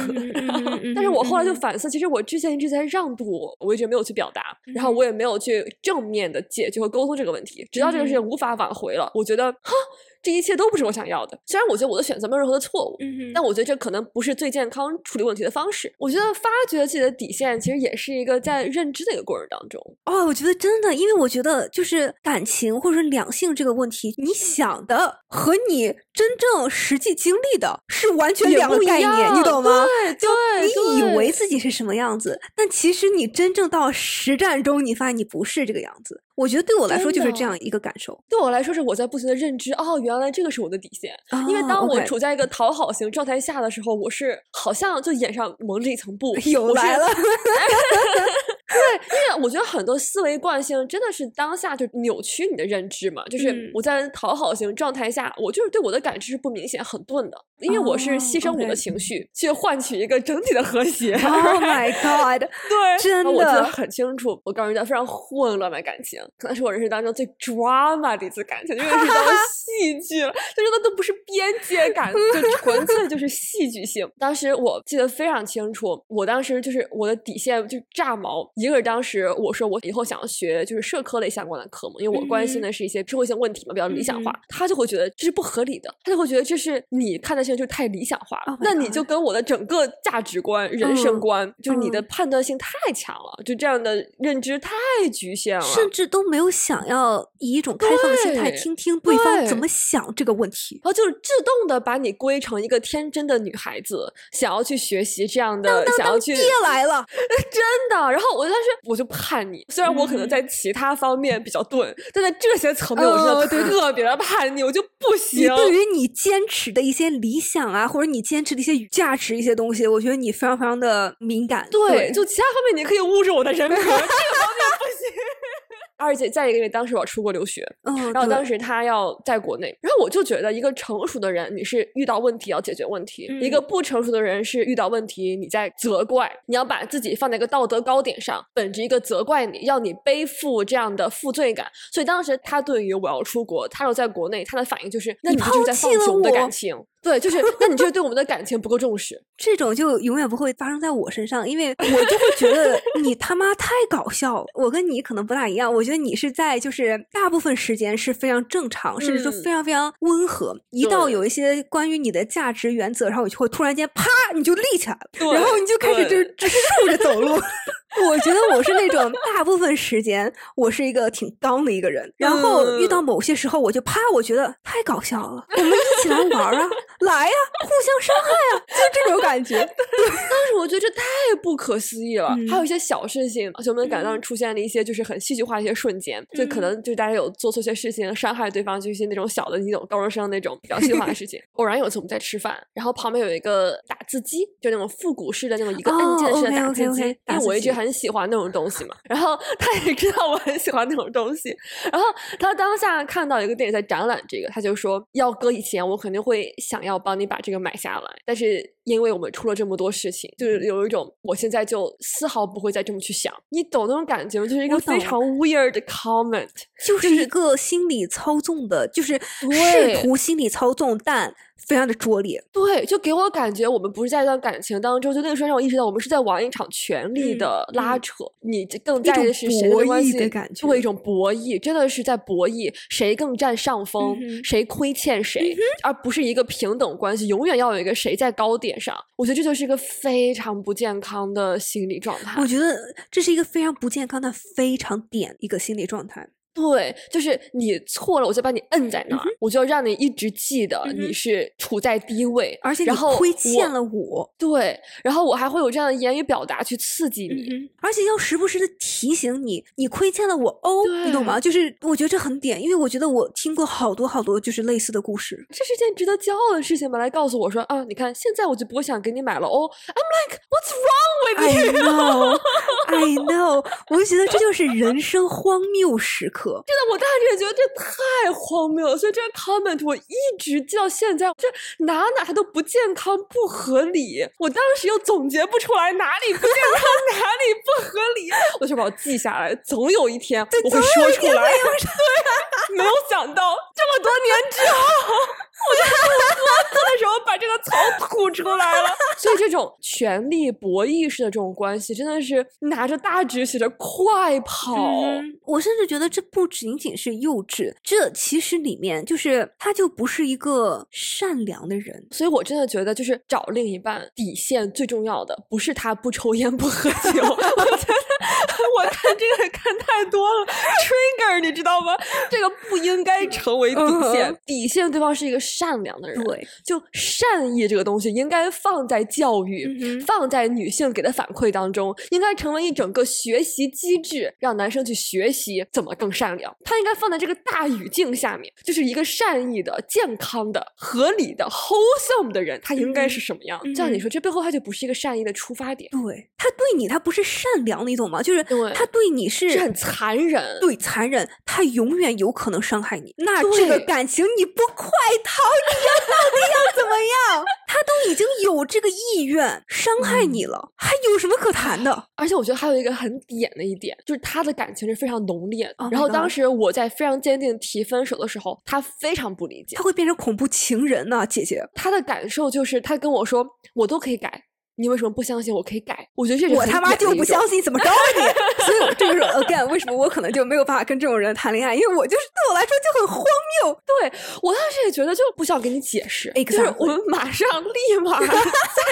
但是我后来就反思，其实我之前一直在让渡我，我一直没有去表达，然后我也没有去正面的解决和沟通这个问题，直到这个事情无法挽回了，我觉得哈，这一切都不是我想要的。虽然我觉得我的选择没有任何的错误，但我觉得这可能不是最健康处理问题的方式。我觉得发掘自己的底线，其实也是一个在认知的一个过程当中。哦，我觉得真的，因为我觉得就是感情或者是两性这个问题，你想的和你真正实际经历的是完全两个概念，你懂吗？对就你以为自己是什么样子，但其实你真正到实战中，你发现你不是这个样子。我觉得对我来说就是这样一个感受。对我来说，是我在不停的认知，哦，原来这个是我的底线。因为啊当我处在一个讨好型状态下的时候，我是好像就眼上蒙着一层布，我是又来了，[LAUGHS] 因为我觉得很多思维惯性真的是当下就扭曲你的认知嘛，就是嗯我在讨好型状态下，我就是对我的感知是不明显、很钝的，因为我是哦牺牲我的情绪去换取一个整体的和谐。Oh my god！对，真的我记得很清楚，我告诉人家非常混乱的感情，可能是我人生当中最 drama 的一次感情，因为是当 [LAUGHS] 戏剧了，就是那都不是边界感，就纯粹就是戏剧性。当时我记得非常清楚，我当时就是我的底线就炸毛，一个是当时我说我以后想学就是社科类相关的科目，因为我关心嗯的是一些社会性问题嘛，比较理想化，嗯他就会觉得这是不合理的，他就会觉得这是你看的事情就是太理想化了 Oh 那你就跟我的整个价值观、人生嗯观，就是你的嗯判断性太强了，就这样的认知太局限了。甚至都没有想要以一种开放的心态听听对方怎么想这个问题。然后就是自动的把你归成一个天真的女孩子，想要去学习这样的，想要去爹来了，[LAUGHS] 真的。然后我当时我就叛逆，虽然我可能在其他方面比较钝，但在这些层面我真的哦对对特别的叛逆，我就不你行。对于你坚持的一些理想啊，或者你坚持的一些价值一些东西，我觉得你非常非常的敏感。对，就其他方面你可以侮辱我的人格，这个方面不行。而且再一个，因为当时我要出国留学，嗯，然后当时他要在国内，然后我就觉得一个成熟的人，你是遇到问题要解决问题；一个嗯不成熟的人是遇到问题你在责怪，你要把自己放在一个道德高点上，本着一个责怪你，要你背负这样的负罪感。所以当时他对于我要出国，他要在国内，他的反应就是：那你你就是在放弃我们的感情。对，就是那你就是对我们的感情不够重视。[LAUGHS] 这种就永远不会发生在我身上，因为我就会觉得 [LAUGHS] 你他妈太搞笑了。我跟你可能不大一样，我觉得你是在就是大部分时间是非常正常，甚至说嗯非常非常温和。一到有一些关于你的价值原则，然后我就会突然间啪你就立起来了，然后你就开始就是竖着走路。[LAUGHS] 我觉得我是那种 [LAUGHS] 大部分时间我是一个挺刚的一个人，然后遇到某些时候我就啪，我觉得太搞笑了，我们一起来玩儿啊，来呀、互相伤害啊，就这种感觉。[LAUGHS] 但是我觉得这太不可思议了。嗯还有一些小事情，而且我们感当出现了一些就是很戏剧化的一些瞬间，就可嗯能就大家有做错些事情，伤害对方，就一些那种小的那种高中生那种比较戏剧化的事情。[LAUGHS] 偶然有一次我们在吃饭，然后旁边有一个打字机，就那种复古式的那种一个哦按键式的打字机，因为我一直很喜欢那种东西嘛。[LAUGHS] 然后他也知道我很喜欢那种东西，然后他当下看到一个店里在展览这个，他就说要搁以前我肯定会想要帮你把这个买下来，但是因为我们出了这么多事情，就是有一种我现在就丝毫不会再这么去想，你懂那种感觉吗？就是一个非常 weird 的 comment。就是一个心理操纵的，就是试图心理操纵，但非常的拙劣。对，就给我感觉我们不是在一段感情当中，就那个时候让我意识到我们是在玩一场权力嗯的拉嗯扯。你这更在意的是谁博弈关系的感觉对，一种博弈，真的是在博弈，谁更占上风，嗯谁亏欠谁，而不是一个平等关系。永远要有一个谁在高点上。我觉得这就是一个非常不健康的心理状态。我觉得这是一个非常不健康但非常点一个心理状态。对，就是你错了，我就把你摁在那儿，我就要让你一直记得你是处在低位，而且你然后亏欠了我，对，然后我还会有这样的言语表达去刺激你。嗯，而且要时不时的提醒你，你亏欠了我哦，你懂吗？就是我觉得这很点，因为我觉得我听过好多好多就是类似的故事。这是件值得骄傲的事情吧？来告诉我说啊，你看现在我就不会想给你买了哦。I'm like, what's wrong 会比 I know, I know，我就觉得这就是人生荒谬时刻。真的，我当时也觉得这太荒谬了，所以这个 comment 我一直记到现在，这哪哪它都不健康、不合理。我当时又总结不出来哪里不健康，[LAUGHS] 哪里不合理，我就把我记下来，总有一天我会说出来。对，没有想到这么多年之后，我在录播客的时候把这个槽吐出来了。[LAUGHS] 所以这种权力博弈式的这种关系，真的是拿着大纸写着“快跑”。嗯，我甚至觉得这不仅仅是幼稚，这其实里面就是他就不是一个善良的人。所以我真的觉得，就是找另一半底线最重要的，不是他不抽烟不喝酒。[LAUGHS] 我觉得我看这个看太多了，trigger 你知道吗？这个不应该成为底线，底线对方是一个善良的人。对，就善意这个东西应该放在教育，嗯放在女性给的反馈当中，应该成为一整个学习机制，让男生去学习怎么更善良。他应该放在这个大语境下面，就是一个善意的、健康的、合理的、wholesome 的人，他应该是什么样？嗯这样你说，这背后他就不是一个善意的出发点，对他对你，他不是善良，你懂吗？就是他对你是是很残忍。对残忍，他永远有可能伤害你。那这个感情你不快逃，[LAUGHS] 你要到底要怎么样？他都已经有这个意愿伤害你了，还有什么可谈的？而且我觉得还有一个很点的一点，就是他的感情是非常浓烈的。Oh 然后当时我在非常坚定提分手的时候，他非常不理解他。会变成恐怖情人呢、姐姐。他的感受就是，他跟我说：“我都可以改，你为什么不相信我可以改？”我觉得这是我他妈就不相信，怎么着你？[LAUGHS] 所以我这就是 again，为什么我可能就没有办法跟这种人谈恋爱？因为我就是对我来说就很荒谬。对我当时也觉得就不需要给你解释，就是我们马上立马 [LAUGHS] 再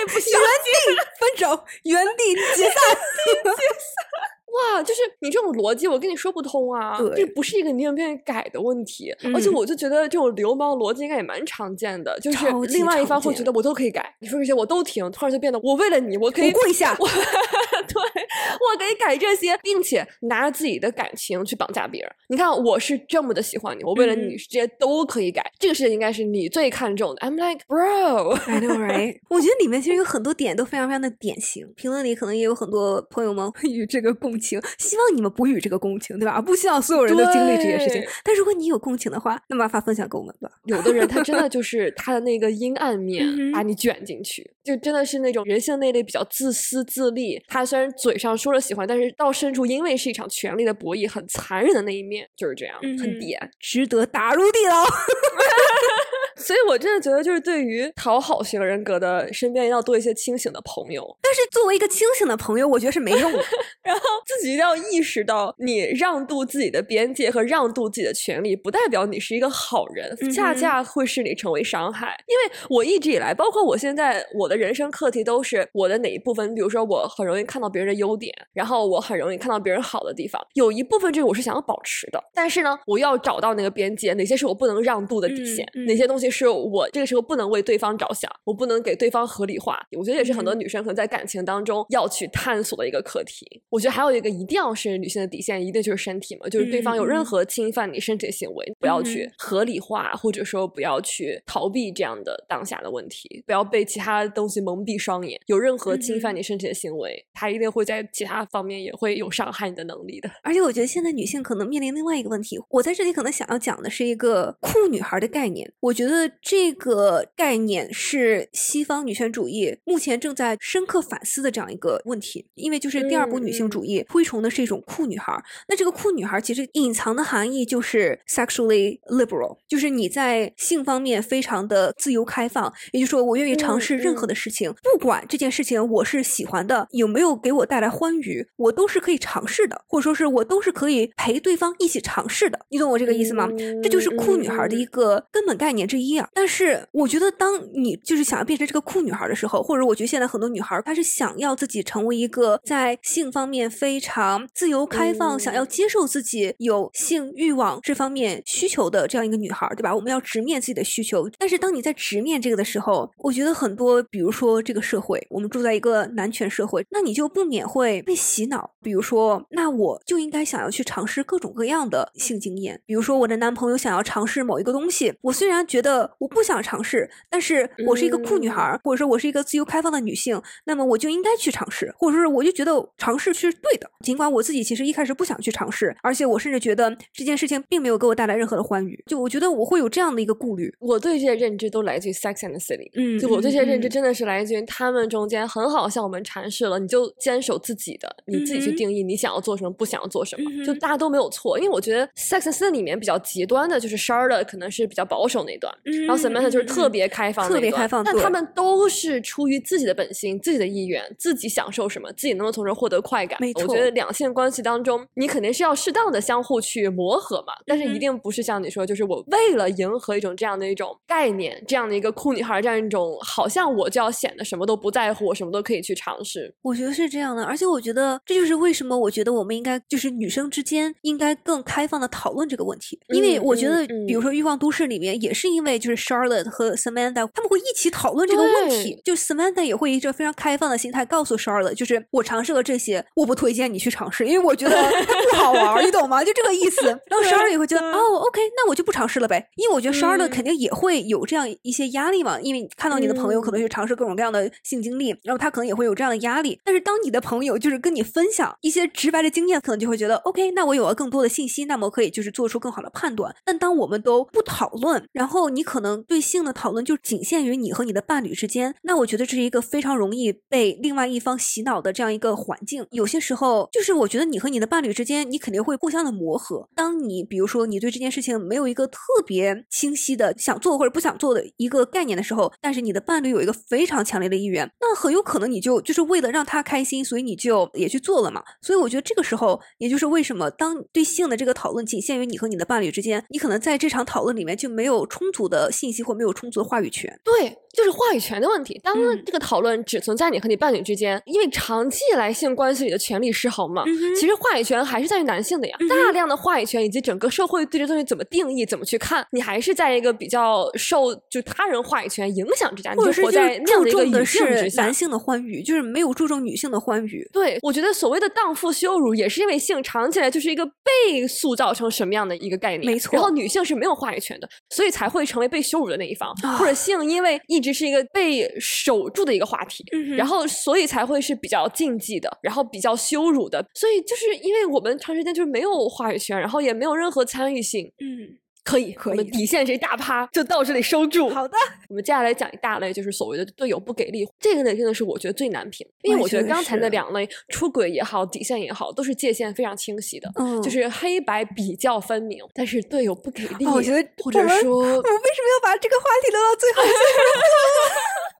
不相信。分手，原地解散。[LAUGHS] 哇，就是你这种逻辑，我跟你说不通啊！对。这不是一个你愿不愿意改的问题，而且嗯。我就觉得这种流氓逻辑应该也蛮常见的，就是另外一方会觉得我都可以改，你说这些我都听，突然就变得我为了你，我可以我跪下 [LAUGHS] 我可以改这些，并且拿着自己的感情去绑架别人。你看，我是这么的喜欢你，我为了你嗯这些都可以改，这个事情应该是你最看重的。I'm like bro，I [LAUGHS] know, right？[LAUGHS] 我觉得里面其实有很多点都非常非常的典型，评论里可能也有很多朋友们会 [LAUGHS] 与这个共情，希望你们不与这个共情，对吧？不希望所有人都经历这些事情。但如果你有共情的话，那麻烦分享给我们吧。有的人他真的就是他的那个阴暗面把你卷进去，就真的是那种人性那类比较自私自利。他虽然嘴上说了喜欢，但是到深处因为是一场权力的博弈，很残忍的那一面就是这样，很嗯点。值得打入地牢。[LAUGHS] 所以我真的觉得，就是对于讨好型人格的，身边要多一些清醒的朋友，但是作为一个清醒的朋友，我觉得是没用的。[LAUGHS] 然后自己一定要意识到，你让渡自己的边界和让渡自己的权利，不代表你是一个好人，恰恰会使你成为伤害。因为我一直以来，包括我现在，我的人生课题都是我的哪一部分，比如说我很容易看到别人的优点，然后我很容易看到别人好的地方，有一部分这个我是想要保持的，但是呢，我要找到那个边界，哪些是我不能让渡的底嗯线，嗯哪些东西是我这个时候不能为对方着想，我不能给对方合理化。我觉得也是很多嗯女生可能在感情当中要去探索的一个课题。我觉得还有一个一定要是女性的底线，一定就是身体嘛，就是对方有任何侵犯你身体的行为，不要去嗯合理化，或者说不要去逃避这样的当下的问题，不要被其他东西蒙蔽双眼。有任何侵犯嗯你身体的行为，他一定会在其他方面也会有伤害你的能力的。而且我觉得现在女性可能面临另外一个问题，我在这里可能想要讲的是一个酷女孩的概念。我觉得这个概念是西方女权主义目前正在深刻反思的这样一个问题，因为就是第二部女性主义推崇的是一种酷女孩。那这个酷女孩其实隐藏的含义就是 sexually liberal，就是你在性方面非常的自由开放，也就是说我愿意尝嗯试任何嗯的事情，不管这件事情我是喜欢的，有没有给我带来欢愉，我都是可以尝试的，或者说是我都是可以陪对方一起尝试的。你懂我这个意思吗？这就是酷女孩的一嗯个根本概念之一啊。但是我觉得，当你就是想要变成这个酷女孩的时候，或者我觉得现在很多女孩她是想要自己成为一个在性方面非常自由开放，想要嗯接受自己有性欲望这方面需求的这样一个女孩，对吧？我们要直面自己的需求。但是当你在直面这个的时候，我觉得很多，比如说这个社会，我们住在一个男权社会，那你就不免会被洗脑。比如说，那我就应该想要去尝试各种各样的性经验。比如说，我的男朋友想要尝试某一个东西，我虽然觉得得我不想尝试，但是我是一个酷女孩儿，或者说我是一个自由开放的女性，那么我就应该去尝试，或者说我就觉得尝试是对的，尽管我自己其实一开始不想去尝试，而且我甚至觉得这件事情并没有给我带来任何的欢愉，就我觉得我会有这样的一个顾虑。我对这些认知都来自于《Sex and the City》，嗯就我对这些认知真的是来自于他们中间很好向我们阐释了，你就坚守自己的，你自己去定义你想要做什么，不想要做什么，就大家都没有错。因为我觉得《Sex and the City》里面比较极端的就是 Charlotte 可能是比较保守那一段，然后 Samantha 就是特别开放那特别开放但他们都是出于自己的本心、自己的意愿、自己享受什么，自己能够从中获得快感。没错我觉得两性关系当中，你肯定是要适当的相互去磨合嘛，但是一定不是像你说，就是我为了迎合一种这样的一种概念，这样的一个酷女孩，这样一种好像我就要显得什么都不在乎，我什么都可以去尝试。我觉得是这样的，而且我觉得这就是为什么我觉得我们应该就是女生之间应该更开放的讨论这个问题，因为嗯我觉得嗯，比如说《欲望都市》里面也是因为就是 Charlotte 和 Samantha 他们会一起讨论这个问题，就 Samantha 也会以一个非常开放的心态告诉 Charlotte，就是我尝试了这些，我不推荐你去尝试，因为我觉得它不好玩儿，你懂吗？就这个意思。然后 Charlotte 也会觉得哦，OK，那我就不尝试了呗，因为我觉得 Charlotte 嗯肯定也会有这样一些压力嘛，因为看到你的朋友可能去尝试各种各样的性经历，然后他可能也会有这样的压力。但是当你的朋友就是跟你分享一些直白的经验，可能就会觉得 OK，那我有了更多的信息，那么可以就是做出更好的判断。但当我们都不讨论，然后你可能对性的讨论就仅限于你和你的伴侣之间，那我觉得这是一个非常容易被另外一方洗脑的这样一个环境。有些时候，就是我觉得你和你的伴侣之间，你肯定会互相的磨合。当你比如说你对这件事情没有一个特别清晰的想做或者不想做的一个概念的时候，但是你的伴侣有一个非常强烈的意愿，那很有可能你就就是为了让他开心，所以你就也去做了嘛。所以我觉得这个时候，也就是为什么当对性的这个讨论仅限于你和你的伴侣之间，你可能在这场讨论里面就没有充足的信息或没有充足的话语权。对，就是话语权的问题。当嗯这个讨论只存在你和你伴侣之间，因为长期以来性关系里的权力失衡嘛，嗯其实话语权还是在于男性的呀。嗯大量的话语权以及整个社会对这东西怎么定义、怎么去看，你还是在一个比较受就他人话语权影响之下，你就是在那样的一个注重的语境之下是男。性的欢愉，就是没有注重女性的欢愉。对，我觉得所谓的荡妇羞辱，也是因为性长期以来就是一个被塑造成什么样的一个概念，没错然后女性是没有话语权的，所以才会成为被羞辱的那一方，啊或者性因为一直是一个被守住的一个话题，嗯然后所以才会是比较禁忌的，然后比较羞辱的。所以就是因为我们长时间就是没有话语权，然后也没有任何参与性。嗯，可以，可以我们底线这一大趴就到这里收住。好的。我们接下来讲一大类，就是所谓的队友不给力，这个呢真的是我觉得最难评，因为我觉得刚才那两类出轨也好，底线也好，都是界限非常清晰的，嗯就是黑白比较分明。但是队友不给力，哦我觉得或者说 [LAUGHS] 我为什么要把这个话题留到最后？[LAUGHS]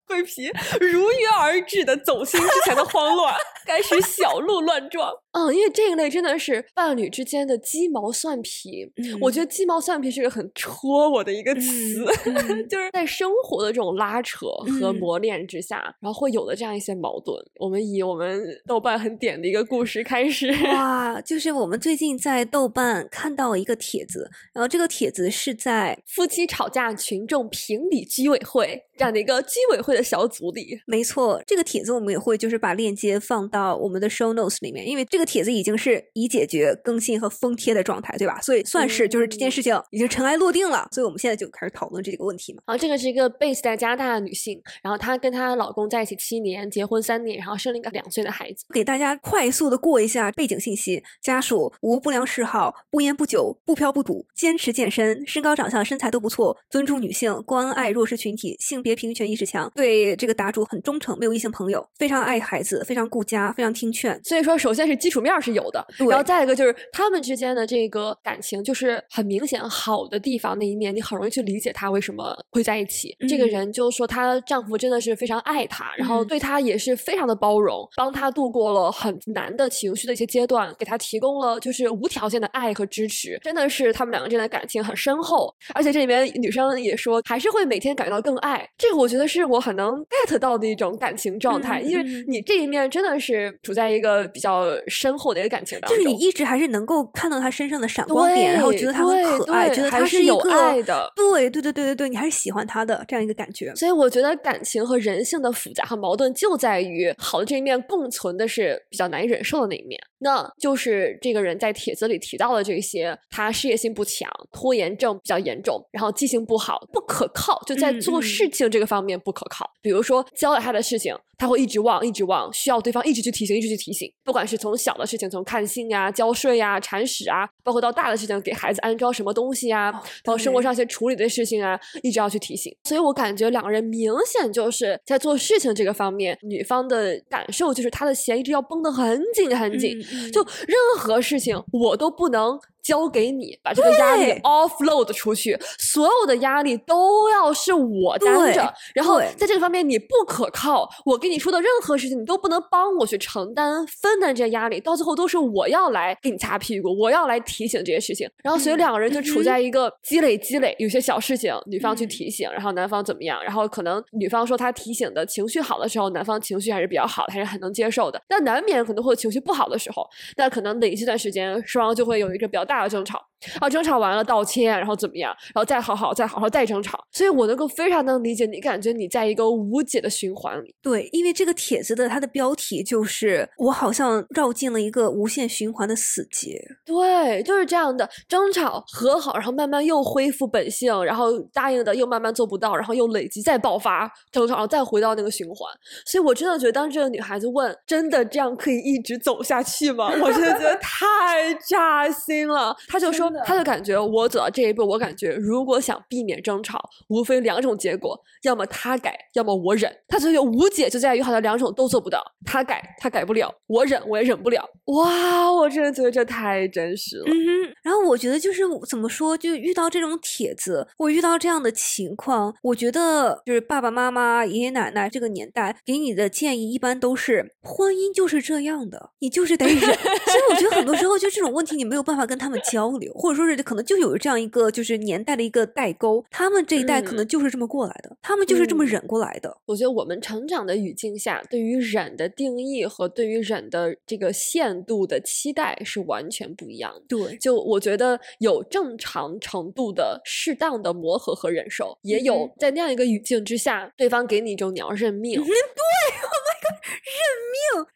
灰皮如约而至的走心之前的慌乱，[LAUGHS] 开始小鹿乱撞。嗯，因为这一类真的是伴侣之间的鸡毛蒜皮。我觉得鸡毛蒜皮是个很戳我的一个词，嗯 [LAUGHS] 就是在生活的这种拉扯和嗯磨练之下，然后会有的这样一些矛盾。我们以我们豆瓣很点的一个故事开始。哇，就是我们最近在豆瓣看到了一个帖子，然后这个帖子是在夫妻吵架群众评理居委会这样的一个居委会的小组里，没错，这个帖子我们也会就是把链接放到我们的 show notes 里面，因为这个帖子已经是已解决更新和封贴的状态，对吧？所以算是就是这件事情已经尘埃落定了，所以我们现在就开始讨论这个问题嘛。然后这个是一个 base 在加拿大的女性，然后她跟她老公在一起七年，结婚三年，然后生了一个两岁的孩子。给大家快速的过一下背景信息：家属无不良嗜好，不烟不酒，不嫖不赌，坚持健身，身高长相身材都不错，尊重女性，关爱弱势群体，性别平权意识强，对这个答主很忠诚，没有异性朋友，非常爱孩子，非常顾家，非常听劝。所以说，首先是基础面儿是有的，然后再一个就是他们之间的这个感情，就是很明显好的地方那一面，你很容易去理解他为什么会在一起。这个嗯。人就说她丈夫真的是非常爱她，然后嗯。对她也是非常的包容，帮她度过了很难的情绪的一些阶段，给她提供了就是无条件的爱和支持，真的是他们两个之间的感情很深厚。而且这里面女生也说，还是会每天感觉到更爱，这个我觉得是我很能 get 到的一种感情状态，因为你这一面真的是处在一个比较深厚的一个感情当中，就是你一直还是能够看到他身上的闪光点，然后觉得他很可爱，对觉得他是有爱的对对对对对对，你还是喜欢他的这样一个感觉。所以我觉得感情和人性的复杂和矛盾就在于好的这一面共存的是比较难以忍受的那一面。那就是这个人在帖子里提到的这些，他事业心不强，拖延症比较严重，然后记性不好，不可靠，就在做事情这个方面不可靠。比如说交代他的事情，他会一直忘，一直忘，需要对方一直去提醒，一直去提醒。不管是从小的事情，从看信呀、交税呀、铲屎啊，包括到大的事情，给孩子安装什么东西呀，哦包括生活上一些处理的事情啊，一直要去提醒。所以我感觉两个人明显就是在做事情这个方面，女方的感受就是她的弦一直要绷得很紧很紧，就任何事情我都不能。交给你，把这个压力对 offload 出去，所有的压力都要是我担着。然后在这个方面你不可靠，我跟你说的任何事情你都不能帮我去承担、分担这些压力，到最后都是我要来给你擦屁股，我要来提醒这些事情。然后所以嗯两个人就处在一个积累、积累，有些小事情女方去嗯提醒，然后男方怎么样，然后可能女方说她提醒的情绪好的时候，男方情绪还是比较好的，还是很能接受的。但难免可能会有情绪不好的时候，那可能累积一段时间，双方就会有一个比较大大的争吵。啊，争吵完了道歉，然后怎么样，然后再好好，再好好，再争吵。所以我能够非常能理解你，感觉你在一个无解的循环里。对，因为这个帖子的它的标题就是我好像绕进了一个无限循环的死结。对，就是这样的，争吵和好，然后慢慢又恢复本性，然后答应的又慢慢做不到，然后又累积再爆发争吵，然后再回到那个循环。所以我真的觉得，当这个女孩子问“真的这样可以一直走下去吗？”我真的觉得太扎心了。她就说，她就感觉我走到这一步，我感觉如果想避免争吵，无非两种结果，要么他改，要么我忍。他觉得无解就在于好像两种都做不到，他改他改不了，我忍我也忍不了。哇，我真的觉得这太真实了。嗯哼，然后我觉得就是怎么说，就遇到这种帖子，我遇到这样的情况，我觉得就是爸爸妈妈、爷爷奶奶这个年代给你的建议，一般都是婚姻就是这样的，你就是得忍。[LAUGHS] 所以我觉得很多时候就这种问题，你没有办法跟他们交流，或者说是可能就有这样一个就是年代的一个代沟，他们这一代可能嗯就是这么过来的，他们就是这么嗯忍过来的。我觉得我们成长的语境下，对于忍的定义和对于忍的这个限度的期待是完全不一样的。对，就我觉得有正常程度的适当的磨合和忍受，也有嗯在那样一个语境之下，对方给你一种你要认命，命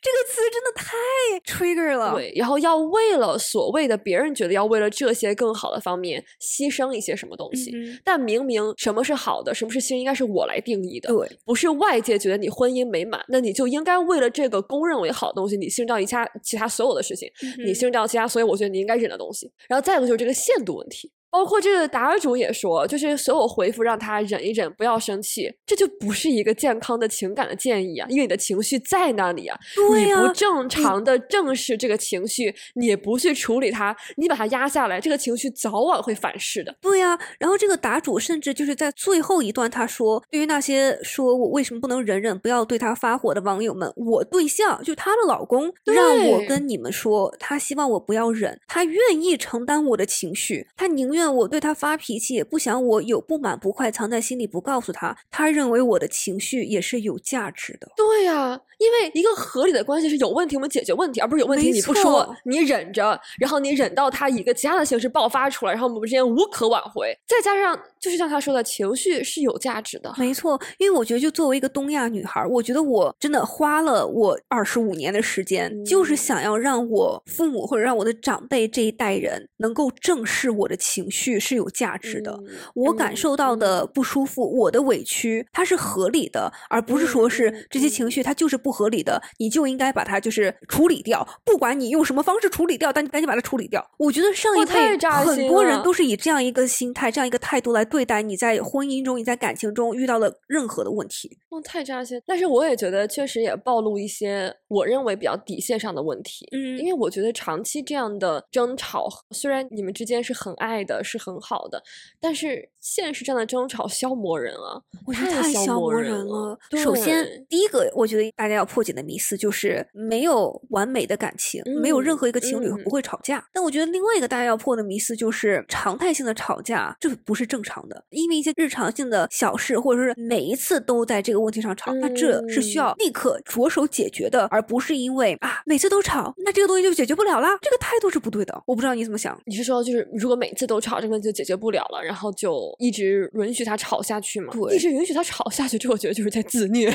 这个词真的太 trigger 了。对，然后要为了所谓的别人觉得要为了这些更好的方面牺牲一些什么东西，但明明什么是好的，什么是牺牲，应该是我来定义的。对，不是外界觉得你婚姻美满，那你就应该为了这个公认为好的东西，你牺牲掉一其他其他所有的事情，你嗯牺牲掉其他所有我觉得你应该忍的东西。然后再一个就是这个限度问题。包括这个答尔主也说，就是所有回复让他忍一忍，不要生气，这就不是一个健康的情感的建议啊，因为你的情绪在那里啊，你不正常的正视这个情绪，你也不去处理它，你把它压下来，这个情绪早晚会反噬的。对呀、然后这个答主甚至就是在最后一段，他说：“对于那些说我为什么不能忍忍，不要对他发火的网友们，我对象就是她的老公，让我跟你们说，他希望我不要忍，他愿意承担我的情绪，他宁愿我对他发脾气，也不想我有不满不快藏在心里不告诉他。他认为我的情绪也是有价值的。”对呀、因为一个合理的关系是有问题我们解决问题，而不是有问题你不说，你忍着，然后你忍到他以一个其他的形式爆发出来，然后我们之间无可挽回。再加上就是像他说的，情绪是有价值的。没错，因为我觉得，就作为一个东亚女孩，我觉得我真的花了我二十五年的时间，就是嗯想要让我父母或者让我的长辈这一代人能够正视我的情绪是有价值的。嗯我感受到的不舒服，我的委屈，它是合理的，而不是说嗯是嗯这些情绪它就是不合理的，你就应该把它就是处理掉，不管你用什么方式处理掉，但你赶紧把它处理掉。我觉得上一太辈很多人都是以这样一个心态、这样一个态度来对待你在婚姻中、你在感情中遇到的任何的问题。哦，太扎心。但是我也觉得，确实也暴露一些我认为比较底线上的问题。嗯因为我觉得长期这样的争吵，虽然你们之间是很爱的，是很好的，但是现实上的争吵消磨人啊，我觉得太消消磨人人了。首先，第一个，我觉得大家要破解的迷思就是没有完美的感情，没有任嗯何一个情侣嗯不会吵架。但我觉得另外一个大家要破的迷思就是常态性的吵架，这不是正常的，因为一些日常性的小事，或者是每一次都在这个问题上吵，那这是需要嗯立刻着手解决的，而不是因为啊每次都吵，那这个东西就解决不了啦。这个态度是不对的。我不知道你怎么想。你是说就是如果每次都吵，吵这个问题就解决不了了，然后就一直允许他吵下去嘛。对一直允许他吵下去，这我觉得就是在自虐。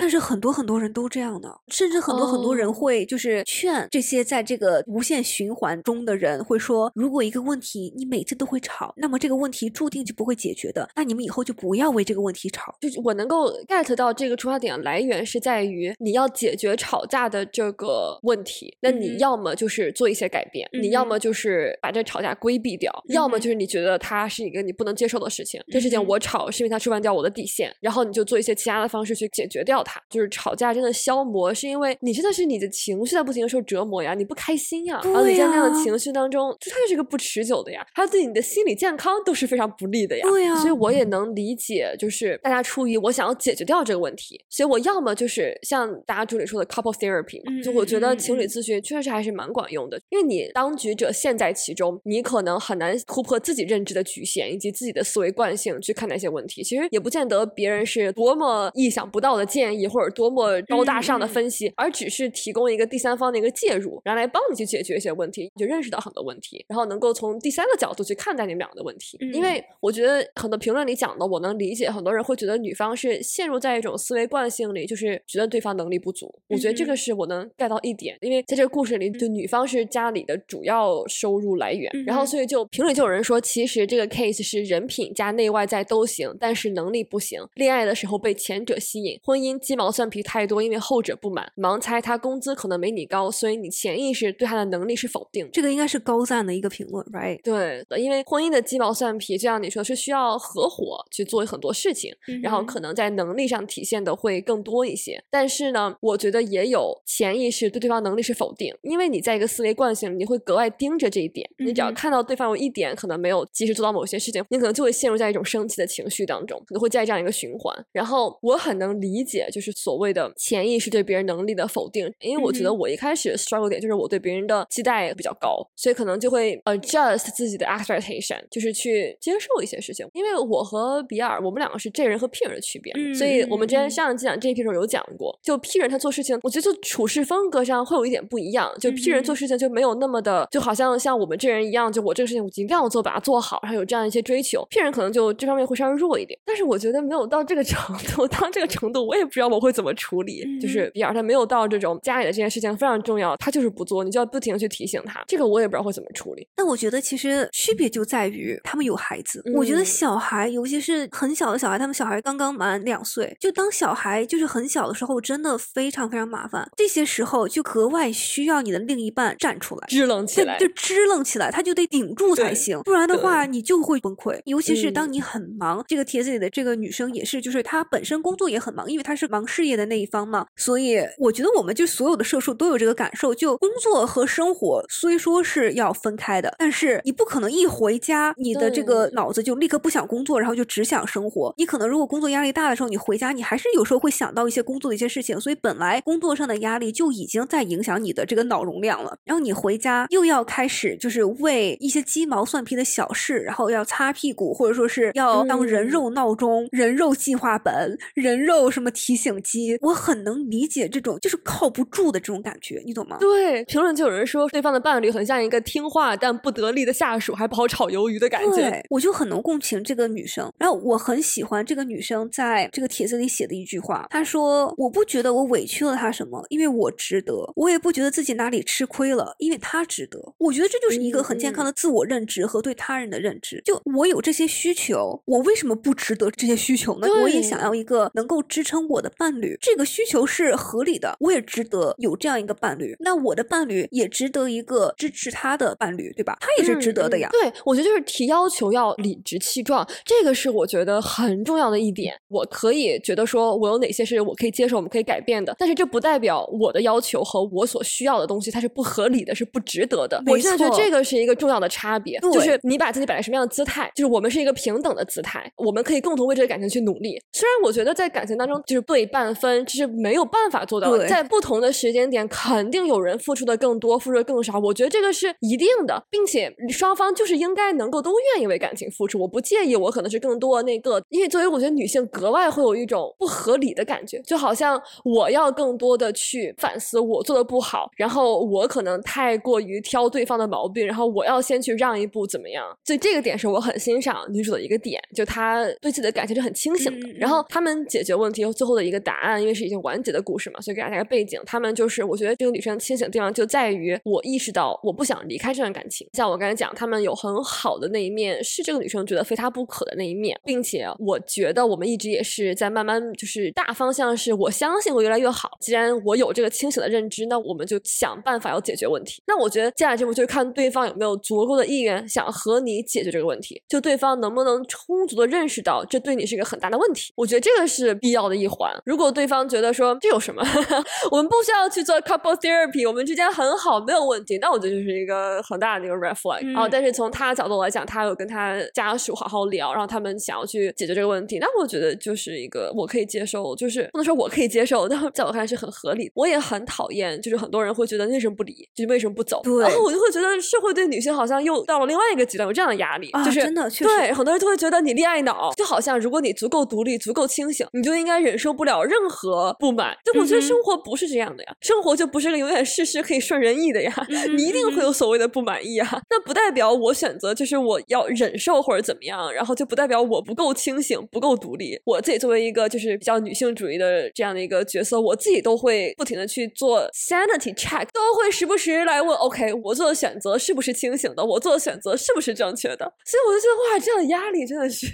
但是 [LAUGHS] 很多很多人都这样的，甚至很多很多人哦会就是劝这些在这个无限循环中的人，会说，如果一个问题你每次都会吵，那么这个问题注定就不会解决的，那你们以后就不要为这个问题吵。就是我能够 get 到这个出发点来源是在于你要解决吵架的这个问题，那你要么就是做一些改变，你要么就是把这吵架规避掉，要么嗯哼就是你觉得它是一个你不能接受的事情，这事情我吵是因为它触犯掉我的底线，然后你就做一些其他的方式去解决掉它。就是吵架真的消磨，是因为你真的是你的情绪在不停的受折磨呀，你不开心呀，然后你对在那样的情绪当中，就它就是个不持久的呀，它对你的心理健康都是非常不利的呀。对呀所以我也能理解，就是大家出于我想要解决掉这个问题，所以我要么就是像大家助理说的 couple therapy 嘛，嗯就我觉得情侣咨询确实还是蛮管用的，因为你当局者陷在其中，你可能很难突破自己认知的局限以及自己的思维惯性去看待一些问题。其实也不见得别人是多么意想不到的建议或者多么高大上的分析，而只是提供一个第三方的一个介入，然后来帮你去解决一些问题，你就认识到很多问题，然后能够从第三个角度去看待你们俩的问题。因为我觉得很多评论里讲的，我能理解，很多人会觉得女方是陷入在一种思维惯性里，就是觉得对方能力不足。我觉得这嗯个是我能 get 到一点，因为在这个故事里，就女方是家里的主要收入来源，然后所以就评论就有人说，其实这个 case 是人品加内外在都行，但是能力不行。恋爱的时候被前者吸引，婚姻鸡毛蒜皮太多，因为后者不满，盲猜他工资可能没你高，所以你潜意识对他的能力是否定。这个应该是高赞的一个评论，right？对，因为婚姻的鸡毛蒜皮，就像你说，是需要合伙去做很多事情，然后可能在能力上体现的会更多一些。但是呢，我觉得也有潜意识对对方能力是否定，因为你在一个思维惯性里，你会格外盯着这一点。你只要看到对方有一点可能没有及时做到某些事情，你可能就会陷入在一种生气的情绪当中，可能会在这样一个循环。然后我很能理解，就是所谓的潜意识对别人能力的否定，因为我觉得我一开始 struggle 点就是我对别人的期待比较高，所以可能就会 adjust 自己的 expectation，就是去接受一些事情。因为我和比尔，我们两个是 J 人和 P 人的区别，嗯所以我们之前嗯上一季讲 J P 时候有讲过，就 P 人他做事情，我觉得就处事风格上会有一点不一样，就 P 人做嗯事情就没有那么的，就好像像我们这人一样，就我这个事情我一定要做，把它做好，然后有这样一些追求。骗人可能就这方面会稍微弱一点，但是我觉得没有到这个程度，[LAUGHS] 到这个程度我也不知道我会怎么处理。就是嗯比尔他没有到这种家里的这件事情非常重要，他就是不做，你就要不停的去提醒他，这个我也不知道会怎么处理。但我觉得其实区别就在于他们有孩子。我觉得嗯小孩，尤其是很小的小孩，他们小孩刚刚满两岁，就当小孩就是很小的时候，真的非常非常麻烦。这些时候就格外需要你的另一半站出来。支棱起来，就支棱起来，他就得顶住才对行，不然的话你就会崩溃。尤其是当嗯。你很忙，这个帖子里的这个女生也是，就是她本身工作也很忙，因为她是忙事业的那一方嘛，所以我觉得我们就所有的社畜都有这个感受，就工作和生活虽说是要分开的，但是你不可能一回家，你的这个脑子就立刻不想工作，然后就只想生活。你可能如果工作压力大的时候，你回家你还是有时候会想到一些工作的一些事情，所以本来工作上的压力就已经在影响你的这个脑容量了，然后你回家又要开始就是为一些鸡毛蒜皮的小事，然后要擦屁股，或者说是要当人嗯肉闹钟、人肉计划本、人肉什么提醒机，我很能理解这种就是靠不住的这种感觉，你懂吗？对，评论就有人说对方的伴侣很像一个听话但不得力的下属，还不好炒鱿鱼的感觉。对，我就很能共情这个女生。然后我很喜欢这个女生在这个帖子里写的一句话，她说：“我不觉得我委屈了她什么，因为我值得；我也不觉得自己哪里吃亏了，因为她值得。”我觉得这就是一个很健康的自我认知和对他人的认知。就我有这些需求，我为什么不值得这些需求呢？我也想要一个能够支撑我的伴侣，这个需求是合理的，我也值得有这样一个伴侣。那我的伴侣也值得一个支持他的伴侣，对吧？他也是值得的呀。嗯对，我觉得就是提要求要理直气壮，这个是我觉得很重要的一点。我可以觉得说我有哪些是我可以接受、我们可以改变的，但是这不代表我的要求和我所需要的东西它是不合理的、是不值得的。我现在觉得这个是一个重要的差别，就对是你把自己摆在什么样的姿态，就是我们是一个平等的姿态，我们可以共同为这个感情去努力。虽然我觉得在感情当中就是对半分，就是没有办法做到在不同的时间点，肯定有人付出的更多，付出的更少。我觉得这个是一定的，并且双方就是应该能够都愿意为感情付出。我不介意，我可能是更多那个，因为作为我觉得女性格外会有一种不合理的感觉，就好像我要更多的去反思我做的不好，然后我可能太过于挑对方的毛病，然后我要先去让一步主怎么样。所以这个点是我很欣赏女主的一个点，就她对自己的感情是很清醒的。然后他们解决问题最后的一个答案，因为是已经完结的故事嘛，所以给大家一个背景。他们就是我觉得这个女生清醒的地方就在于，我意识到我不想离开这段感情。像我刚才讲，他们有很好的那一面，是这个女生觉得非她不可的那一面，并且我觉得我们一直也是在慢慢就是大方向是我相信会越来越好。既然我有这个清醒的认知，那我们就想办法要解决问题。那我觉得接下来这步就是看对方有没有足够的意愿想和你解决这个问题，就对方能不能充足的认识到这对你是一个很大的问题。我觉得这个是必要的一环。如果对方觉得说这有什么，[LAUGHS] 我们不需要去做 couple therapy，我们之间很好，没有问题，那我觉得就是一个很大的一个 red flag。嗯然后，但是从他的角度来讲，他有跟他家属好好聊，然后他们想要去解决这个问题，那我觉得就是一个我可以接受，就是不能说我可以接受，但在我看来是很合理的。我也很讨厌，就是很多人会觉得为什么不离，就是为什么不走，对然后我就会觉得社会对女性好像又到了另外一个极端，有这样的压力，啊就是真的确实对很多人都会觉得你恋爱脑，就好像如果你足够独立、足够清醒，你就应该忍受不了任何不满。但我觉得生活不是这样的呀，生活就不是个永远事事可以顺人意的呀，嗯你一定会有所谓的不满意啊。那不代表我选择就是我要忍受或者怎么样，然后就不代表我不够清醒、不够独立。我自己作为一个就是比较女性主义的这样的一个角色，我自己都会不停的去做 sanity check，都会时不时来问，OK，我做的选择是不是清醒的？我做的选择是不是正确的？所以我就觉得哇，这样的压力真的是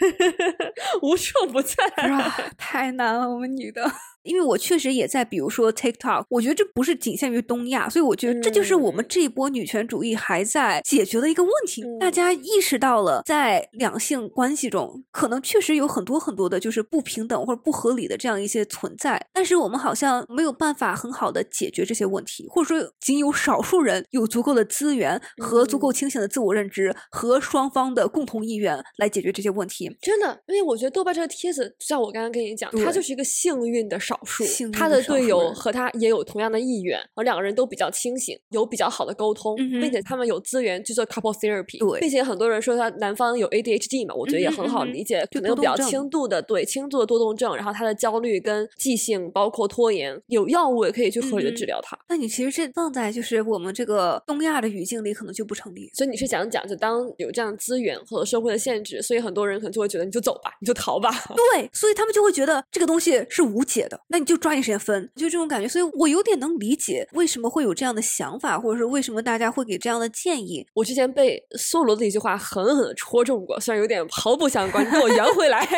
[LAUGHS] 无处不在。太难了，我们女的。因为我确实也在，比如说 TikTok，我觉得这不是仅限于东亚，所以我觉得这就是我们嗯这一波女权主义还在解决的一个问题。大嗯家意识到了，在两性关系中，可能确实有很多很多的，就是不平等或者不合理的这样一些存在，但是我们好像没有办法很好的解决这些问题，或者说仅有少数人有足够的资源和足够嗯清醒的自我认知和双方的共同意愿来解决这些问题。真的，因为我觉得豆瓣这个帖子，就像我刚刚跟你讲，它就是一个幸运的少数他的队友和他也有同样的意愿，而两个人都比较清醒，有比较好的沟通，嗯并且他们有资源去做 couple therapy，对并且很多人说他男方有 ADHD 嘛，我觉得也很好理解，就可能有比较轻度的对轻度的多动症，然后他的焦虑跟记性包括拖延，有药物也可以去合理的治疗他。那你其实这放在就是我们这个东亚的语境里，可能就不成立。所以你是想讲，就当有这样的资源和社会的限制，所以很多人可能就会觉得你就走吧，你就逃吧。对，所以他们就会觉得这个东西是无解的，那你就抓紧时间分，就这种感觉。所以我有点能理解为什么会有这样的想法，或者是为什么大家会给这样的建议。我之前被梭罗的一句话狠狠的戳中过，虽然有点毫不相关，你给我圆回来。[LAUGHS]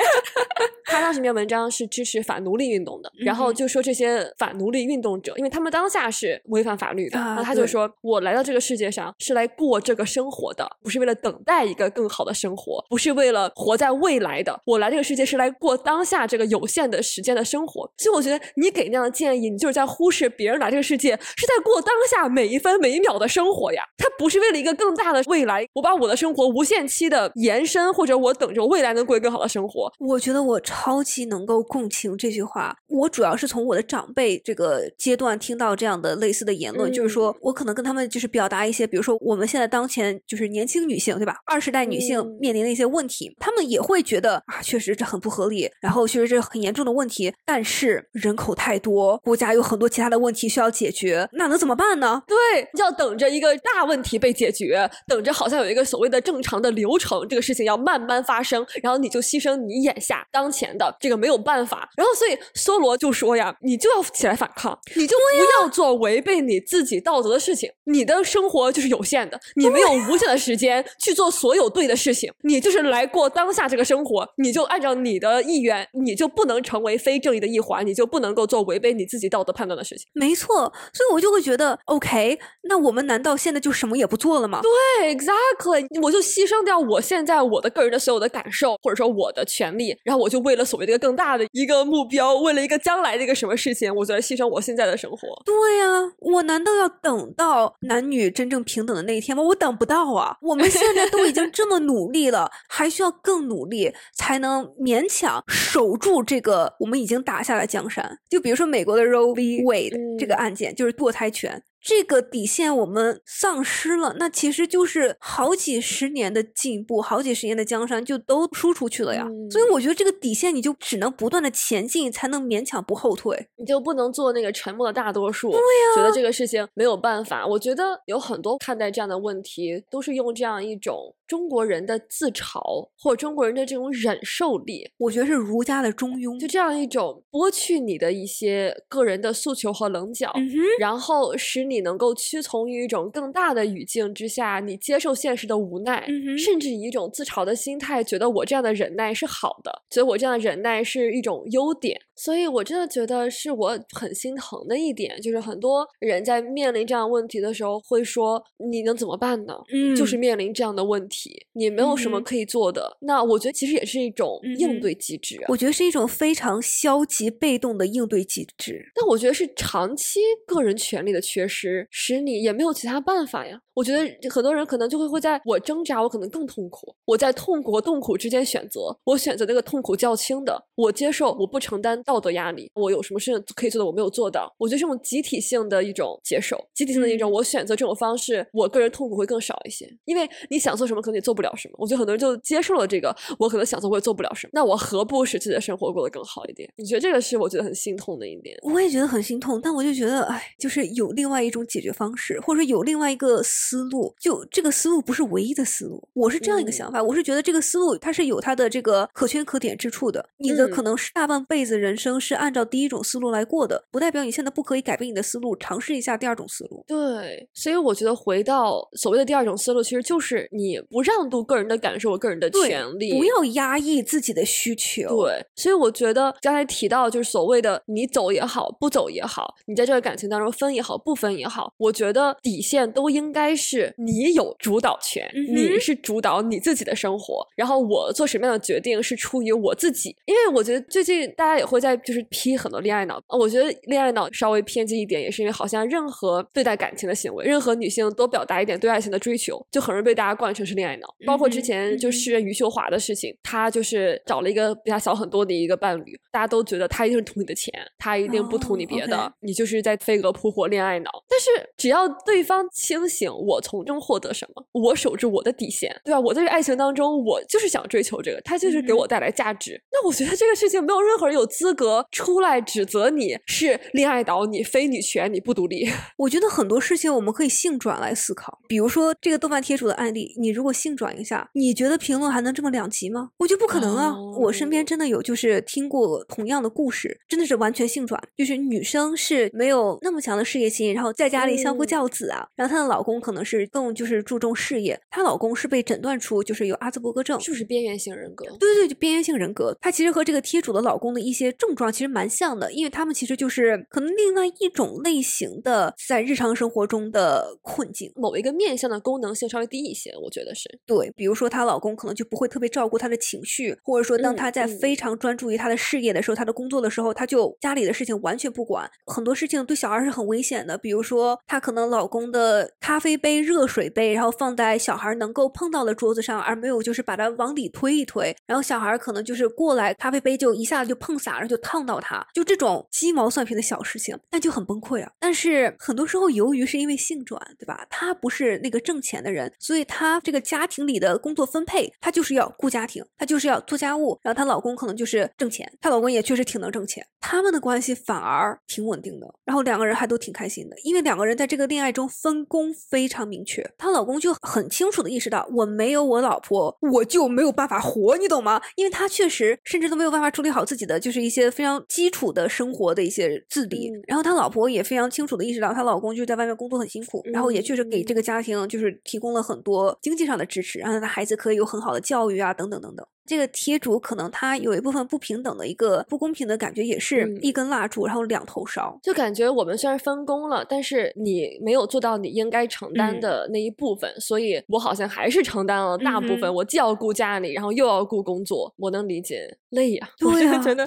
他当时那篇文章是支持反奴隶运动的，然后就说这些反奴隶运动者，因为他们当下是违反法律的，啊然后他就说：“我来到这个世界上是来过这个生活的，不是为了等待一个更好的生活，不是为了活在未来的。我来这个世界是来过当下这个有限的时间的生活。”所以我觉得你给那样的建议，你就是在忽视别人来这个世界是在过当下每一分每一秒的生活呀。他不是为了一个更大的未来，我把我的生活无限期的延伸，或者我等着未来能过更好的生活。我觉得我超级能够共情这句话。我主要是从我的长辈这个阶段听到这样的类似的言论，就是说我可能跟他们就是表达一些，比如说我们现在当前就是年轻女性对吧，二十代女性嗯面临的一些问题，他们也会觉得啊，确实这很不合理，然后确实这很严重的问题，但是人口太多，国家有很多其他的问题需要解决，那能怎么办呢？对，要等着一个大问题被解决，等着好像有一个所谓的正常的流程，这个事情要慢慢发生，然后你就牺牲你眼下当前的这个没有办法。然后所以梭罗就说呀，你就要起来反抗，你就不要做违背你自己道德的事情。你的生活就是有限的，你没有无限的时间去做所有对的事情，你就是来过当下这个生活，你就按照你的意愿，你就不能成为非正义的一环，你就不能够做违背你自己道德判断的事情。没错，所以我就会觉得，OK，那我们难道现在就什么也不做了吗？对，exactly，我就牺牲掉我现在我的个人的所有的感受，或者说我的权利，然后我就为了所谓的一个更大的一个目标，为了一个将来的一个什么事情，我就来牺牲我现在的生活。对呀、我难道要等到男女真正平等的那一天吗？我等不到啊！我们现在都已经这么努力了，还需要更努力才能勉强守住这个我们已经打下的江山。就比如说美国的 Roe v. Wade 这个嗯案件，就是堕胎权。这个底线我们丧失了，那其实就是好几十年的进步，好几十年的江山就都输出去了呀。所以嗯我觉得这个底线你就只能不断的前进，才能勉强不后退。你就不能做那个沉默的大多数，对呀、觉得这个事情没有办法。我觉得有很多看待这样的问题，都是用这样一种中国人的自嘲，或者中国人的这种忍受力，我觉得是儒家的中庸，就这样一种剥去你的一些个人的诉求和棱角，嗯，然后使你能够屈从于一种更大的语境之下，你接受现实的无奈，嗯甚至以一种自嘲的心态，觉得我这样的忍耐是好的，觉得我这样的忍耐是一种优点。所以，我真的觉得是我很心疼的一点，就是很多人在面临这样问题的时候，会说你能怎么办呢？嗯就是面临这样的问题，你没有什么可以做的。那我觉得其实也是一种应对机制啊。我觉得是一种非常消极被动的应对机制。但我觉得是长期个人权利的缺失，使你也没有其他办法呀。我觉得很多人可能就会会在我挣扎，我可能更痛苦。我在痛苦和痛苦之间选择，我选择那个痛苦较轻的，我接受，我不承担道德压力。我有什么事情可以做的，我没有做到。我觉得这种集体性的一种接受，集体性的一种，嗯我选择这种方式，我个人痛苦会更少一些。因为你想做什么，可能你做不了什么。我觉得很多人就接受了这个，我可能想做，我也做不了什么。那我何不使自己的生活过得更好一点？你觉得这个是我觉得很心痛的一点。我也觉得很心痛，但我就觉得，哎，就是有另外一种解决方式，或者说有另外一个思路。就这个思路不是唯一的思路，我是这样一个嗯想法，我是觉得这个思路它是有它的这个可圈可点之处的。你的可嗯能是大半辈子人生是按照第一种思路来过的，不代表你现在不可以改变你的思路，尝试一下第二种思路。对，所以我觉得回到所谓的第二种思路，其实就是你不让渡个人的感受和个人的权利，不要压抑自己的需求。对，所以我觉得刚才提到就是所谓的你走也好，不走也好，你在这个感情当中分也好，不分也好，我觉得底线都应该是你有主导权，嗯你是主导你自己的生活，然后我做什么样的决定是出于我自己。因为我觉得最近大家也会在就是批很多恋爱脑，呃我觉得恋爱脑稍微偏激一点，也是因为好像任何对待感情的行为，任何女性都表达一点对爱情的追求，就很容易被大家灌成是恋爱脑。包括之前就嗯哼诗人余秀华的事情，她就是找了一个比她小很多的一个伴侣，大家都觉得他一定是图你的钱，他一定不图你哦别的你就是在飞蛾扑火恋爱脑。但是只要对方清醒，我从中获得什么，我守住我的底线，对吧？我在这爱情当中，我就是想追求这个，他就是给嗯我带来价值。那我觉得这个事情没有任何人有资格出来指责你是恋爱岛，你非女权，你不独立。[LAUGHS] 我觉得很多事情我们可以性转来思考，比如说这个豆瓣贴主的案例，你如果性转一下，你觉得评论还能这么两极吗？我觉得不可能啊！我身边哦真的有就是听过同样的故事，真的是完全性转，就是女生是没有那么强的事业心，然后在家里相夫嗯教子啊，然后她的老公可能是更就是注重事业，她老公是被诊断出就是有阿兹伯格症，就是边缘型人格？对对对，就边缘性人格，她其实和这个贴主的老公的一些症状其实蛮像的，因为他们其实就是可能另外一种类型的在日常生活中的困境。某一个面向的功能性稍微低一些，我觉得是。对，比如说她老公可能就不会特别照顾她的情绪，或者说当嗯她在嗯非常专注于她的事业的时候，她的工作的时候，她就家里的事情完全不管，很多事情对小孩是很危险的。比如说，她可能老公的咖啡杯、热水杯，然后放在小孩能够碰到的桌子上，而没有就是把它往里推一推，然后小孩可能就是过来，咖啡杯就一下子就碰洒了，就就烫到他，就这种鸡毛蒜皮的小事情，那就很崩溃啊。但是很多时候，由于是因为性转，对吧？他不是那个挣钱的人，所以他这个家庭里的工作分配，他就是要顾家庭，他就是要做家务，然后她老公可能就是挣钱，她老公也确实挺能挣钱，他们的关系反而挺稳定的，然后两个人还都挺开心的，因为两个人在这个恋爱中分工非常明确，她老公就很清楚的意识到，我没有我老婆，我就没有办法活，你懂吗？因为他确实甚至都没有办法处理好自己的就是一些非常基础的生活的一些自理，嗯然后他老婆也非常清楚的意识到，她老公就在外面工作很辛苦，然后也确实给这个家庭就是提供了很多经济上的支持，让他的孩子可以有很好的教育啊，等等等等。这个贴主可能他有一部分不平等的一个不公平的感觉，也是嗯一根蜡烛，然后两头烧。就感觉我们虽然分工了，但是你没有做到你应该承担嗯的那一部分，所以我好像还是承担了大部分。嗯我既要顾家里，然后又要顾工作，我能理解，累呀、[LAUGHS] 我真的觉得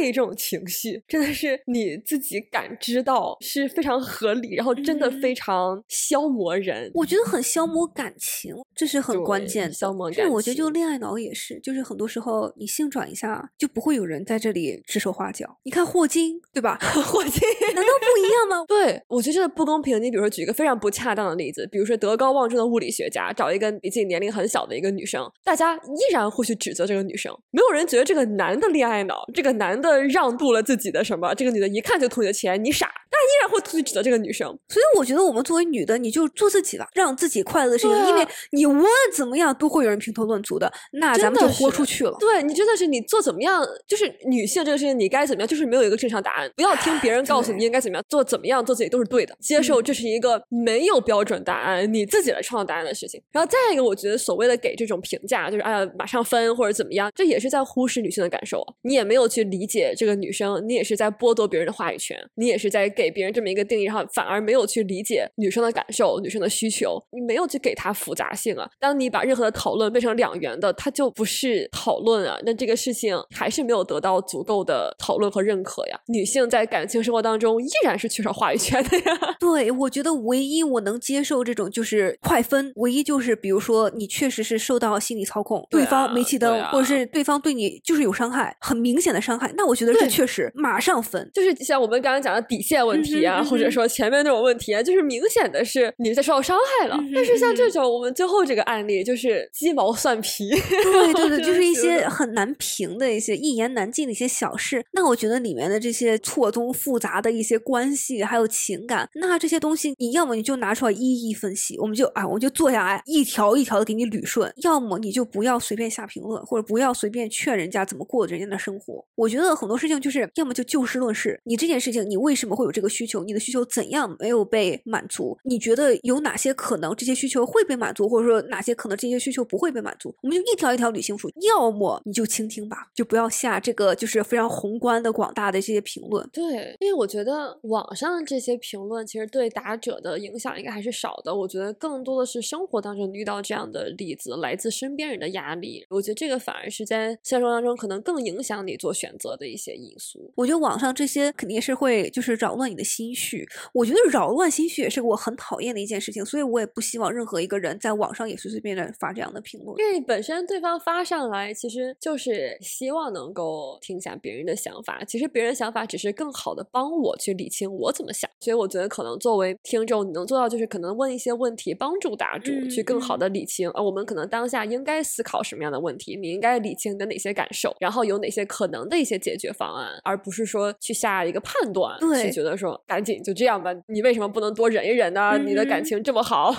累这种情绪真的是你自己感知到是非常合理，然后真的嗯非常消磨人。我觉得很消磨感情，这是很关键的。消磨感情我觉得就恋爱脑也是，就是就是很多时候你性转一下，就不会有人在这里指手画脚。你看霍金，对吧？[LAUGHS] 霍金 [LAUGHS] 难道不一样吗？[LAUGHS] 对，我觉得这个不公平。你比如说举一个非常不恰当的例子，比如说德高望重的物理学家找一个比自己年龄很小的一个女生，大家依然会去指责这个女生，没有人觉得这个男的恋爱脑，这个男的让渡了自己的什么，这个女的一看就图你的钱，你傻，大家依然会去指责这个女生。所以我觉得我们作为女的，你就做自己吧，让自己快乐的事情，啊因为你无论怎么样都会有人评头论足的，那咱们就豁出去了。对你真的是你做怎么样，就是女性这个事情，你该怎么样，就是没有一个正常答案。不要听别人告诉你应该怎么样做，怎么样做自己都是对的。接受这是一个没有标准答案，你自己来创造答案的事情。然后再一个，我觉得所谓的给这种评价，就是哎呀马上分或者怎么样，这也是在忽视女性的感受啊。你也没有去理解这个女生，你也是在剥夺别人的话语权，你也是在给别人这么一个定义，然后反而没有去理解女生的感受、女生的需求，你没有去给她复杂性啊。当你把任何的讨论变成两元的，它就不是讨论啊。那这个事情还是没有得到足够的讨论和认可呀。女性在感情生活当中依然是缺少话语权的呀。[LAUGHS] 对，我觉得唯一我能接受这种就是快分，唯一就是比如说你确实是受到心理操控，对对方啊煤气灯，啊或者是对方对你就是有伤害，很明显的伤害，那我觉得这确实马上分。就是像我们刚刚讲的底线问题啊，嗯哼嗯哼或者说前面那种问题啊，就是明显的是你在受到伤害了。嗯哼但是像嗯这种我们最后这个案例，就是鸡毛蒜皮。对对对，就是一些很难评的一些一言难尽的一些小事。那我觉得里面的这些错综复杂的一些关系，还有情感，那这些东西，你要么你就拿出来一一分析，我们就啊，我就坐下来一条一条的给你捋顺；要么你就不要随便下评论，或者不要随便劝人家怎么过人家的生活。我觉得很多事情就是要么就就事论事，你这件事情你为什么会有这个需求？你的需求怎样没有被满足？你觉得有哪些可能这些需求会被满足，或者说哪些可能这些需求不会被满足？我们就一条一条捋清楚。要么你就倾听吧，就不要下这个就是非常宏观的、广大的这些评论。对，因为我觉得网上这些评论其实对打者的影响应该还是少的。我觉得更多的是生活当中遇到这样的例子，来自身边人的压力。我觉得这个反而是在现实当中可能更影响你做选择的一些因素。我觉得网上这些肯定是会就是扰乱你的心绪。我觉得扰乱心绪也是我很讨厌的一件事情，所以我也不希望任何一个人在网上也随随便便发这样的评论。因为本身对方发上来，其实就是希望能够听一下别人的想法。其实别人想法只是更好的帮我去理清我怎么想。所以我觉得可能作为听众，你能做到就是可能问一些问题，帮助答主嗯去更好的理清。呃，我们可能当下应该思考什么样的问题，你应该理清你的哪些感受，然后有哪些可能的一些解决方案，而不是说去下一个判断，对去觉得说赶紧就这样吧，你为什么不能多忍一忍呢？你的感嗯情这么好。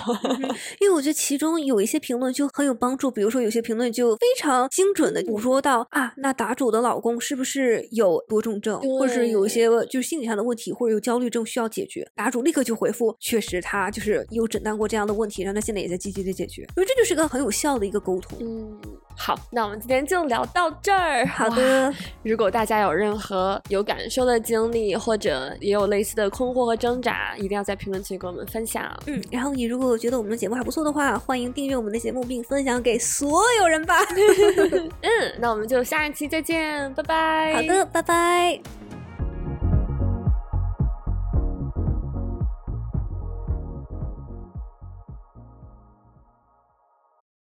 因为我觉得其中有一些评论就很有帮助，比如说有些评论就非常精准的捕捉到啊，那答主的老公是不是有多重症，或者是有一些就是心理上的问题，或者有焦虑症需要解决，答主立刻就回复，确实他就是有诊断过这样的问题，让他现在也在积极的解决，所以这就是个很有效的一个沟通。嗯，好，那我们今天就聊到这儿。好的，如果大家有任何有感受的经历，或者也有类似的困惑和挣扎，一定要在评论区跟我们分享。嗯，然后你如果觉得我们的节目还不错的话，欢迎订阅我们的节目并分享给所有人吧。[LAUGHS] 嗯，那我们就下一期再见，拜拜。好的，拜拜。